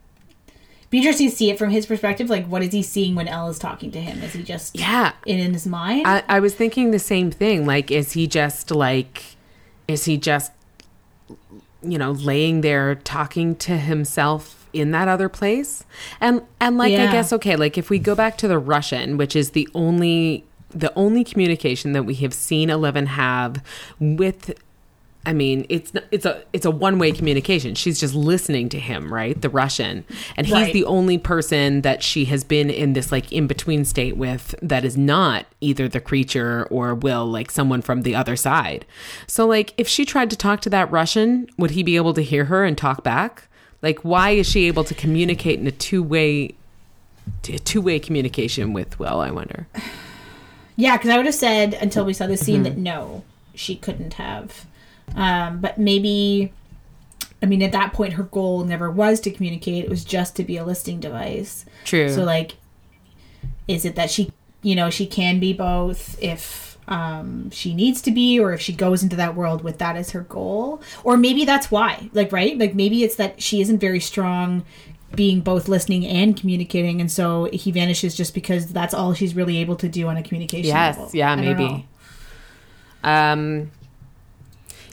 Be interesting to see it from his perspective. Like, what is he seeing when El is talking to him? Is he just Yeah, in, in his mind? I, I was thinking the same thing. Like, is he just like, is he just, you know, laying there talking to himself in that other place? And and like, I guess okay, like if we go back to the Russian, which is the only the only communication that we have seen Eleven have with. I mean, it's it's a it's a one way communication. She's just listening to him, right? The Russian, and he's Right. the only person that she has been in this like in between state with that is not either the creature or will like someone from the other side. So like if she tried to talk to that Russian, would he be able to hear her and talk back? Like why is she able to communicate in a two-way two way communication with Will, I wonder. Yeah, because I would have said until we saw the scene Mm-hmm. that no, she couldn't have. Um, but maybe, I mean, at that point, her goal never was to communicate. It was just to be a listing device. True. So, like, is it that she, you know, she can be both if um, she needs to be, or if she goes into that world with that as her goal? Or maybe that's why. Like, right? Like, maybe it's that she isn't very strong being both listening and communicating and so he vanishes just because that's all she's really able to do on a communication Yes, level. yeah, I maybe. Um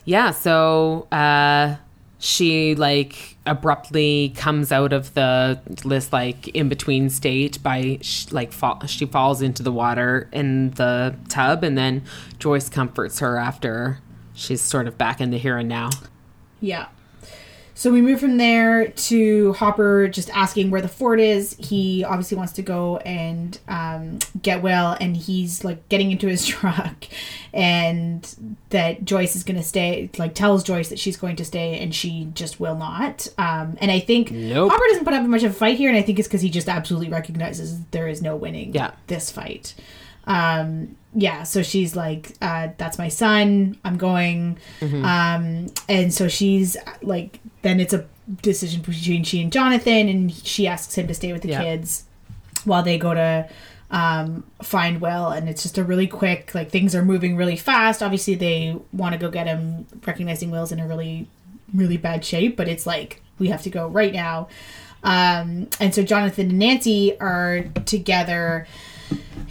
yeah, so uh she like abruptly comes out of the list like in between state by sh- like fall, she falls into the water in the tub and then Joyce comforts her after she's sort of back in the here and now. Yeah. So we move from there to Hopper just asking where the fort is. He obviously wants to go and um, get well, and he's like getting into his truck, and that Joyce is going to stay. Like tells Joyce that she's going to stay, and she just will not. Um, and I think Nope. Hopper doesn't put up much of a fight here, and I think it's because he just absolutely recognizes there is no winning Yeah. this fight. Um, yeah, so she's like, uh, "That's my son. I'm going." Um, and so she's like, then it's a decision between she and Jonathan, and she asks him to stay with the Yeah. kids while they go to um, find Will. And it's just a really quick, like things are moving really fast. Obviously, they want to go get him, recognizing Will's in a really, really bad shape, but it's like we have to go right now. Um, and so Jonathan and Nancy are together,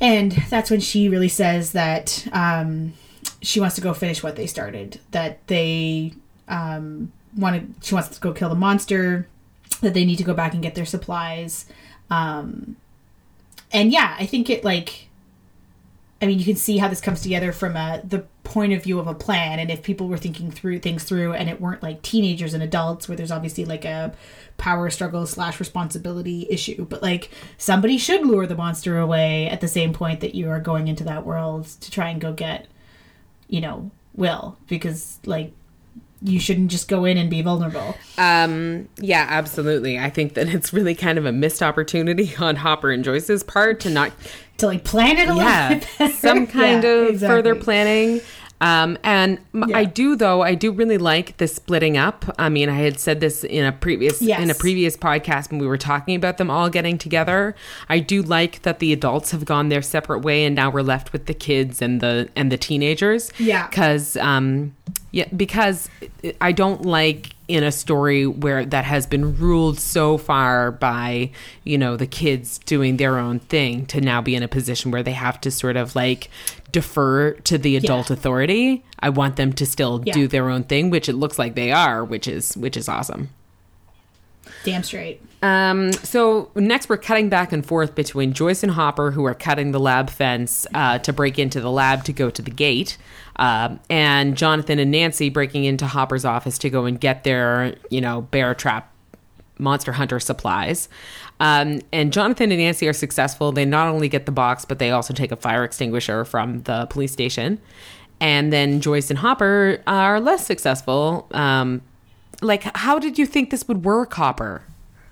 and that's when she really says that um, she wants to go finish what they started. That they um, wanted, she wants to go kill the monster. That they need to go back and get their supplies. Um, and yeah, I think it like, I mean, you can see how this comes together from a the point of view of a plan. And if people were thinking through things through, and it weren't like teenagers and adults, where there's obviously like a power struggle slash responsibility issue, but like somebody should lure the monster away at the same point that you are going into that world to try and go get, you know, Will, because like you shouldn't just go in and be vulnerable. Um, yeah, absolutely. I think that it's really kind of a missed opportunity on Hopper and Joyce's part to not To like plan it a little yeah, bit better. some kind Yeah, of exactly. further planning. Um, and Yeah. I do though, I do really like the splitting up. I mean, I had said this in a previous Yes. in a previous podcast when we were talking about them all getting together. I do like that the adults have gone their separate way, and now we're left with the kids and the and the teenagers. Yeah. because um, Yeah, because I don't like in a story where that has been ruled so far by, you know, the kids doing their own thing to now be in a position where they have to sort of like defer to the adult Yeah. authority. I want them to still Yeah. do their own thing, which it looks like they are, which is which is awesome. Damn straight. Um, so next, we're cutting back and forth between Joyce and Hopper, who are cutting the lab fence uh, to break into the lab to go to the gate, um, and Jonathan and Nancy breaking into Hopper's office to go and get their, you know, bear trap monster hunter supplies. Um, and Jonathan and Nancy are successful. They not only get the box, but they also take a fire extinguisher from the police station. And then Joyce and Hopper are less successful. Um, like, how did you think this would work, Hopper?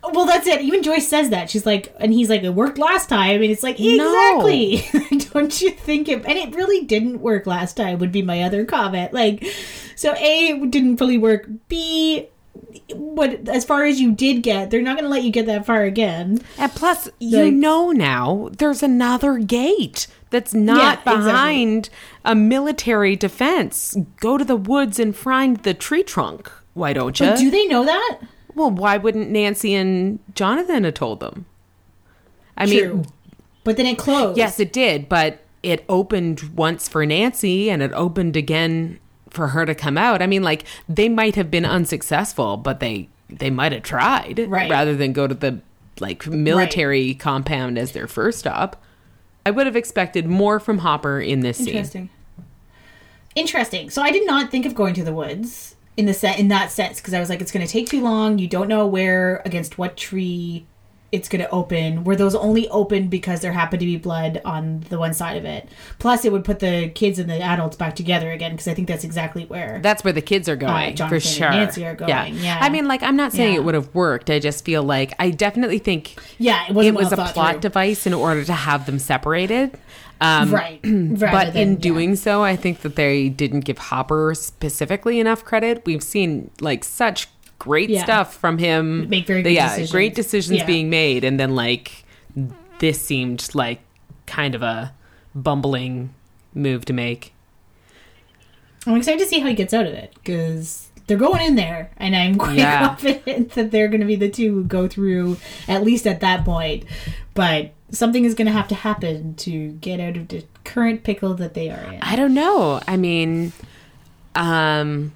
Well, that's it. Even Joyce says that. She's like, and he's like, it worked last time. And it's like, No. exactly. Don't you think it? And it really didn't work last time, would be my other comment. Like, so A, it didn't fully work. B, what as far as you did get, they're not going to let you get that far again. And plus, you know now there's another gate that's not Yeah, exactly. behind a military defense. Go to the woods and find the tree trunk. Why don't you? But do they know that? Well, why wouldn't Nancy and Jonathan have told them? I mean, But then it closed. yes, it did, but it opened once for Nancy and it opened again for her to come out. I mean, like they might have been unsuccessful, but they they might have tried Right. rather than go to the like military compound as their first stop. I would have expected more from Hopper in this scene. Interesting. Interesting. So I did not think of going to the woods in the set in that sense because I was like, it's going to take too long. You don't know where against what tree it's going to open. Were those only open because there happened to be blood on the one side of it? Plus, it would put the kids and the adults back together again because I think that's exactly where. That's where the kids are uh, going Jonathan for and sure. Nancy are going, yeah. yeah. I mean, like I'm not saying Yeah. it would have worked. I just feel like I definitely think yeah, it it was well a plot through. device in order to have them separated. Um, right? but in than- yeah. doing so, I think that they didn't give Hopper specifically enough credit. We've seen like such great Yeah. stuff from him. Make very good yeah, decisions. great decisions Yeah. being made, and then like this seemed like kind of a bumbling move to make. I'm excited to see how he gets out of it because they're going in there, and I'm quite Yeah. confident that they're going to be the two who go through at least at that point. But something is going to have to happen to get out of the current pickle that they are in. I don't know. I mean, um,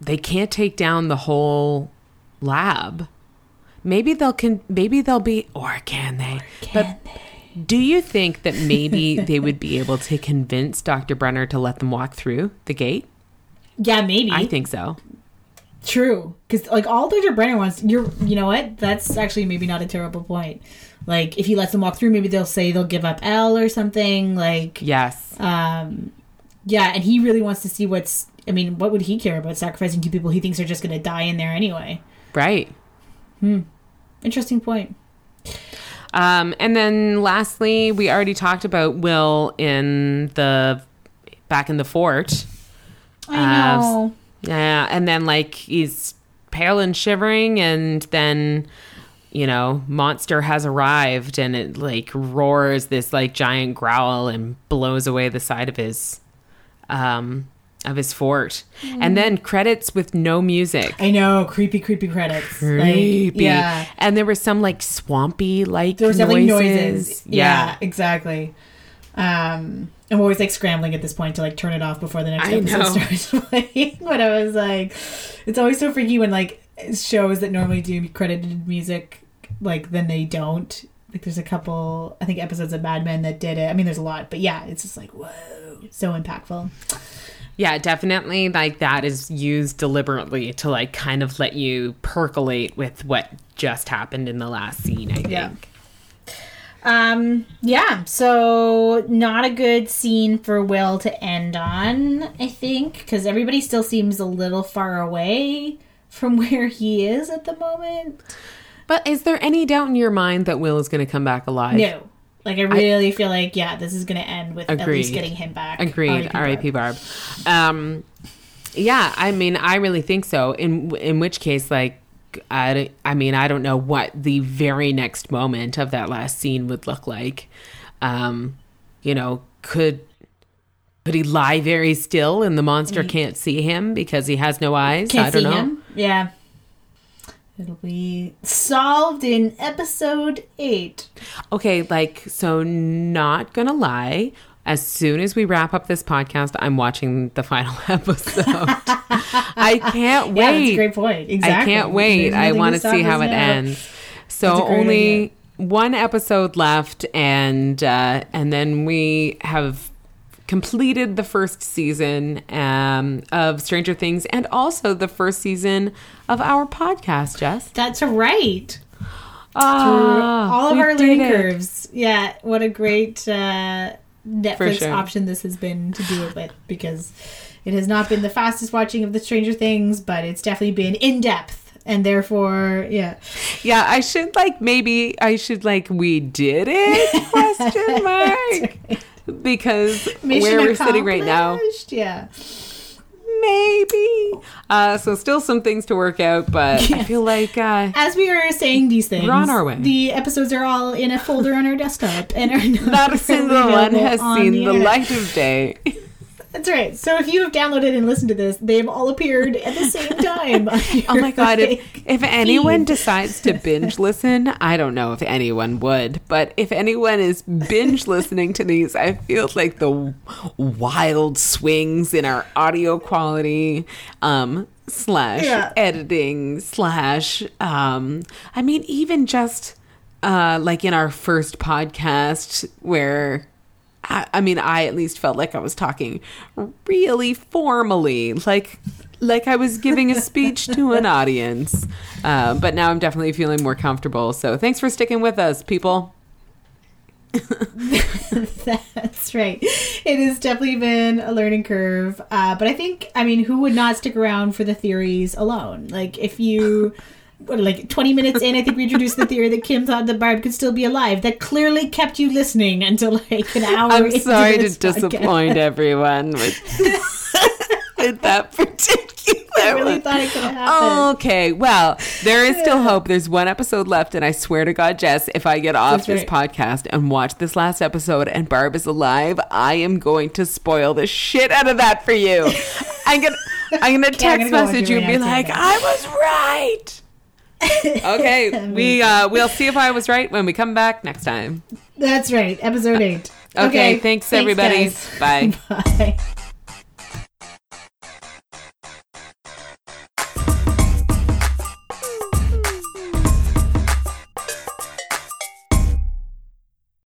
they can't take down the whole lab. Maybe they'll can. Maybe they'll be, or can they? but do you think that maybe they would be able to convince Dr. Brenner to let them walk through the gate? Yeah, maybe. I think so. True, because like all Dr. Brenner wants, you're, you know what? That's actually maybe not a terrible point. Like if he lets them walk through, maybe they'll say they'll give up El or something. Like, Yes. um, yeah, and he really wants to see what's. I mean, what would he care about sacrificing two people he thinks are just going to die in there anyway? Right. hmm Interesting point. Um, and then lastly, we already talked about Will in the back in the fort. I Uh, know. Yeah, and then like he's pale and shivering, and then you know, monster has arrived, and it like roars this like giant growl and blows away the side of his um of his fort, and then credits with no music. I know. Creepy, creepy credits. Creepy. Like, yeah. And there was some like swampy like There was noises. definitely noises. Yeah. Yeah, exactly. Um, I'm always like scrambling at this point to like turn it off before the next I episode know. starts playing. but I was like, it's always so freaky when like shows that normally do credited music, like then they don't. Like there's a couple, I think episodes of Mad Men that did it. I mean, there's a lot, but yeah, it's just like whoa, so impactful. Yeah, definitely. Like that is used deliberately to like kind of let you percolate with what just happened in the last scene. I think. Yeah. Um, yeah, so not a good scene for Will to end on, I think, because everybody still seems a little far away from where he is at the moment. But is there any doubt in your mind that Will is going to come back alive? No. Like, I really feel like, yeah, this is going to end with at least getting him back. Agreed. R.I.P. Barb. Um, yeah, I mean, I really think so. In in which case, like, I, I mean, I don't know what the very next moment of that last scene would look like. Um, you know, could Could he lie very still and the monster can't see him because he has no eyes? Can't I don't know. him. Yeah. It'll be solved in episode eight. Okay, like, so not gonna lie. As soon as we wrap up this podcast, I'm watching the final episode. I can't Yeah, that's a wait. great point. Exactly. I can't wait. I want to see how it now. ends. So That's a great only idea. one episode left, and uh, and then we have completed the first season um, of Stranger Things, and also the first season of our podcast. Jess, That's right. Ah, All of our learning curves. Yeah, what a great uh, Netflix sure. option this has been to do it with because it has not been the fastest watching of the Stranger Things, but it's definitely been in depth. And therefore, yeah. Yeah, I should like maybe I should like we did it question mark because Mission where we're sitting right now Yeah. maybe. Uh, so still some things to work out, but I feel like uh, As we are saying these things, We're on our way. the episodes are all in a folder on our desktop and are not, not a single one has on seen the the light of day. That's right. So if you have downloaded and listened to this, they've all appeared at the same time. Oh my god! If, if anyone decides to binge listen, I don't know if anyone would, but if anyone is binge listening to these, I feel like the wild swings in our audio quality, um, slash Yeah. editing slash, um, I mean, even just uh, like in our first podcast where. I, I mean, I at least felt like I was talking really formally, like like I was giving a speech to an audience. Uh, but now I'm definitely feeling more comfortable. So thanks for sticking with us, people. That's right. It has definitely been a learning curve. Uh, but I think, I mean, who would not stick around for the theories alone? Like, if you, what, like 20 minutes in, I think we introduced the theory that Kim thought that Barb could still be alive. That clearly kept you listening until like an hour I'm sorry to podcast. disappoint everyone with, with that particular I really one. thought it could have happened. Okay, well, there is still hope. There's one episode left, and I swear to God, Jess, if I get off That's this right. podcast and watch this last episode and Barb is alive, I am going to spoil the shit out of that for you. I'm gonna, I'm gonna Yeah, I'm text gonna go message you and be like. I was right. Okay, we uh, we'll see if I was right when we come back next time. That's right. Episode 8. Okay, thanks, everybody. guys. Bye. Bye.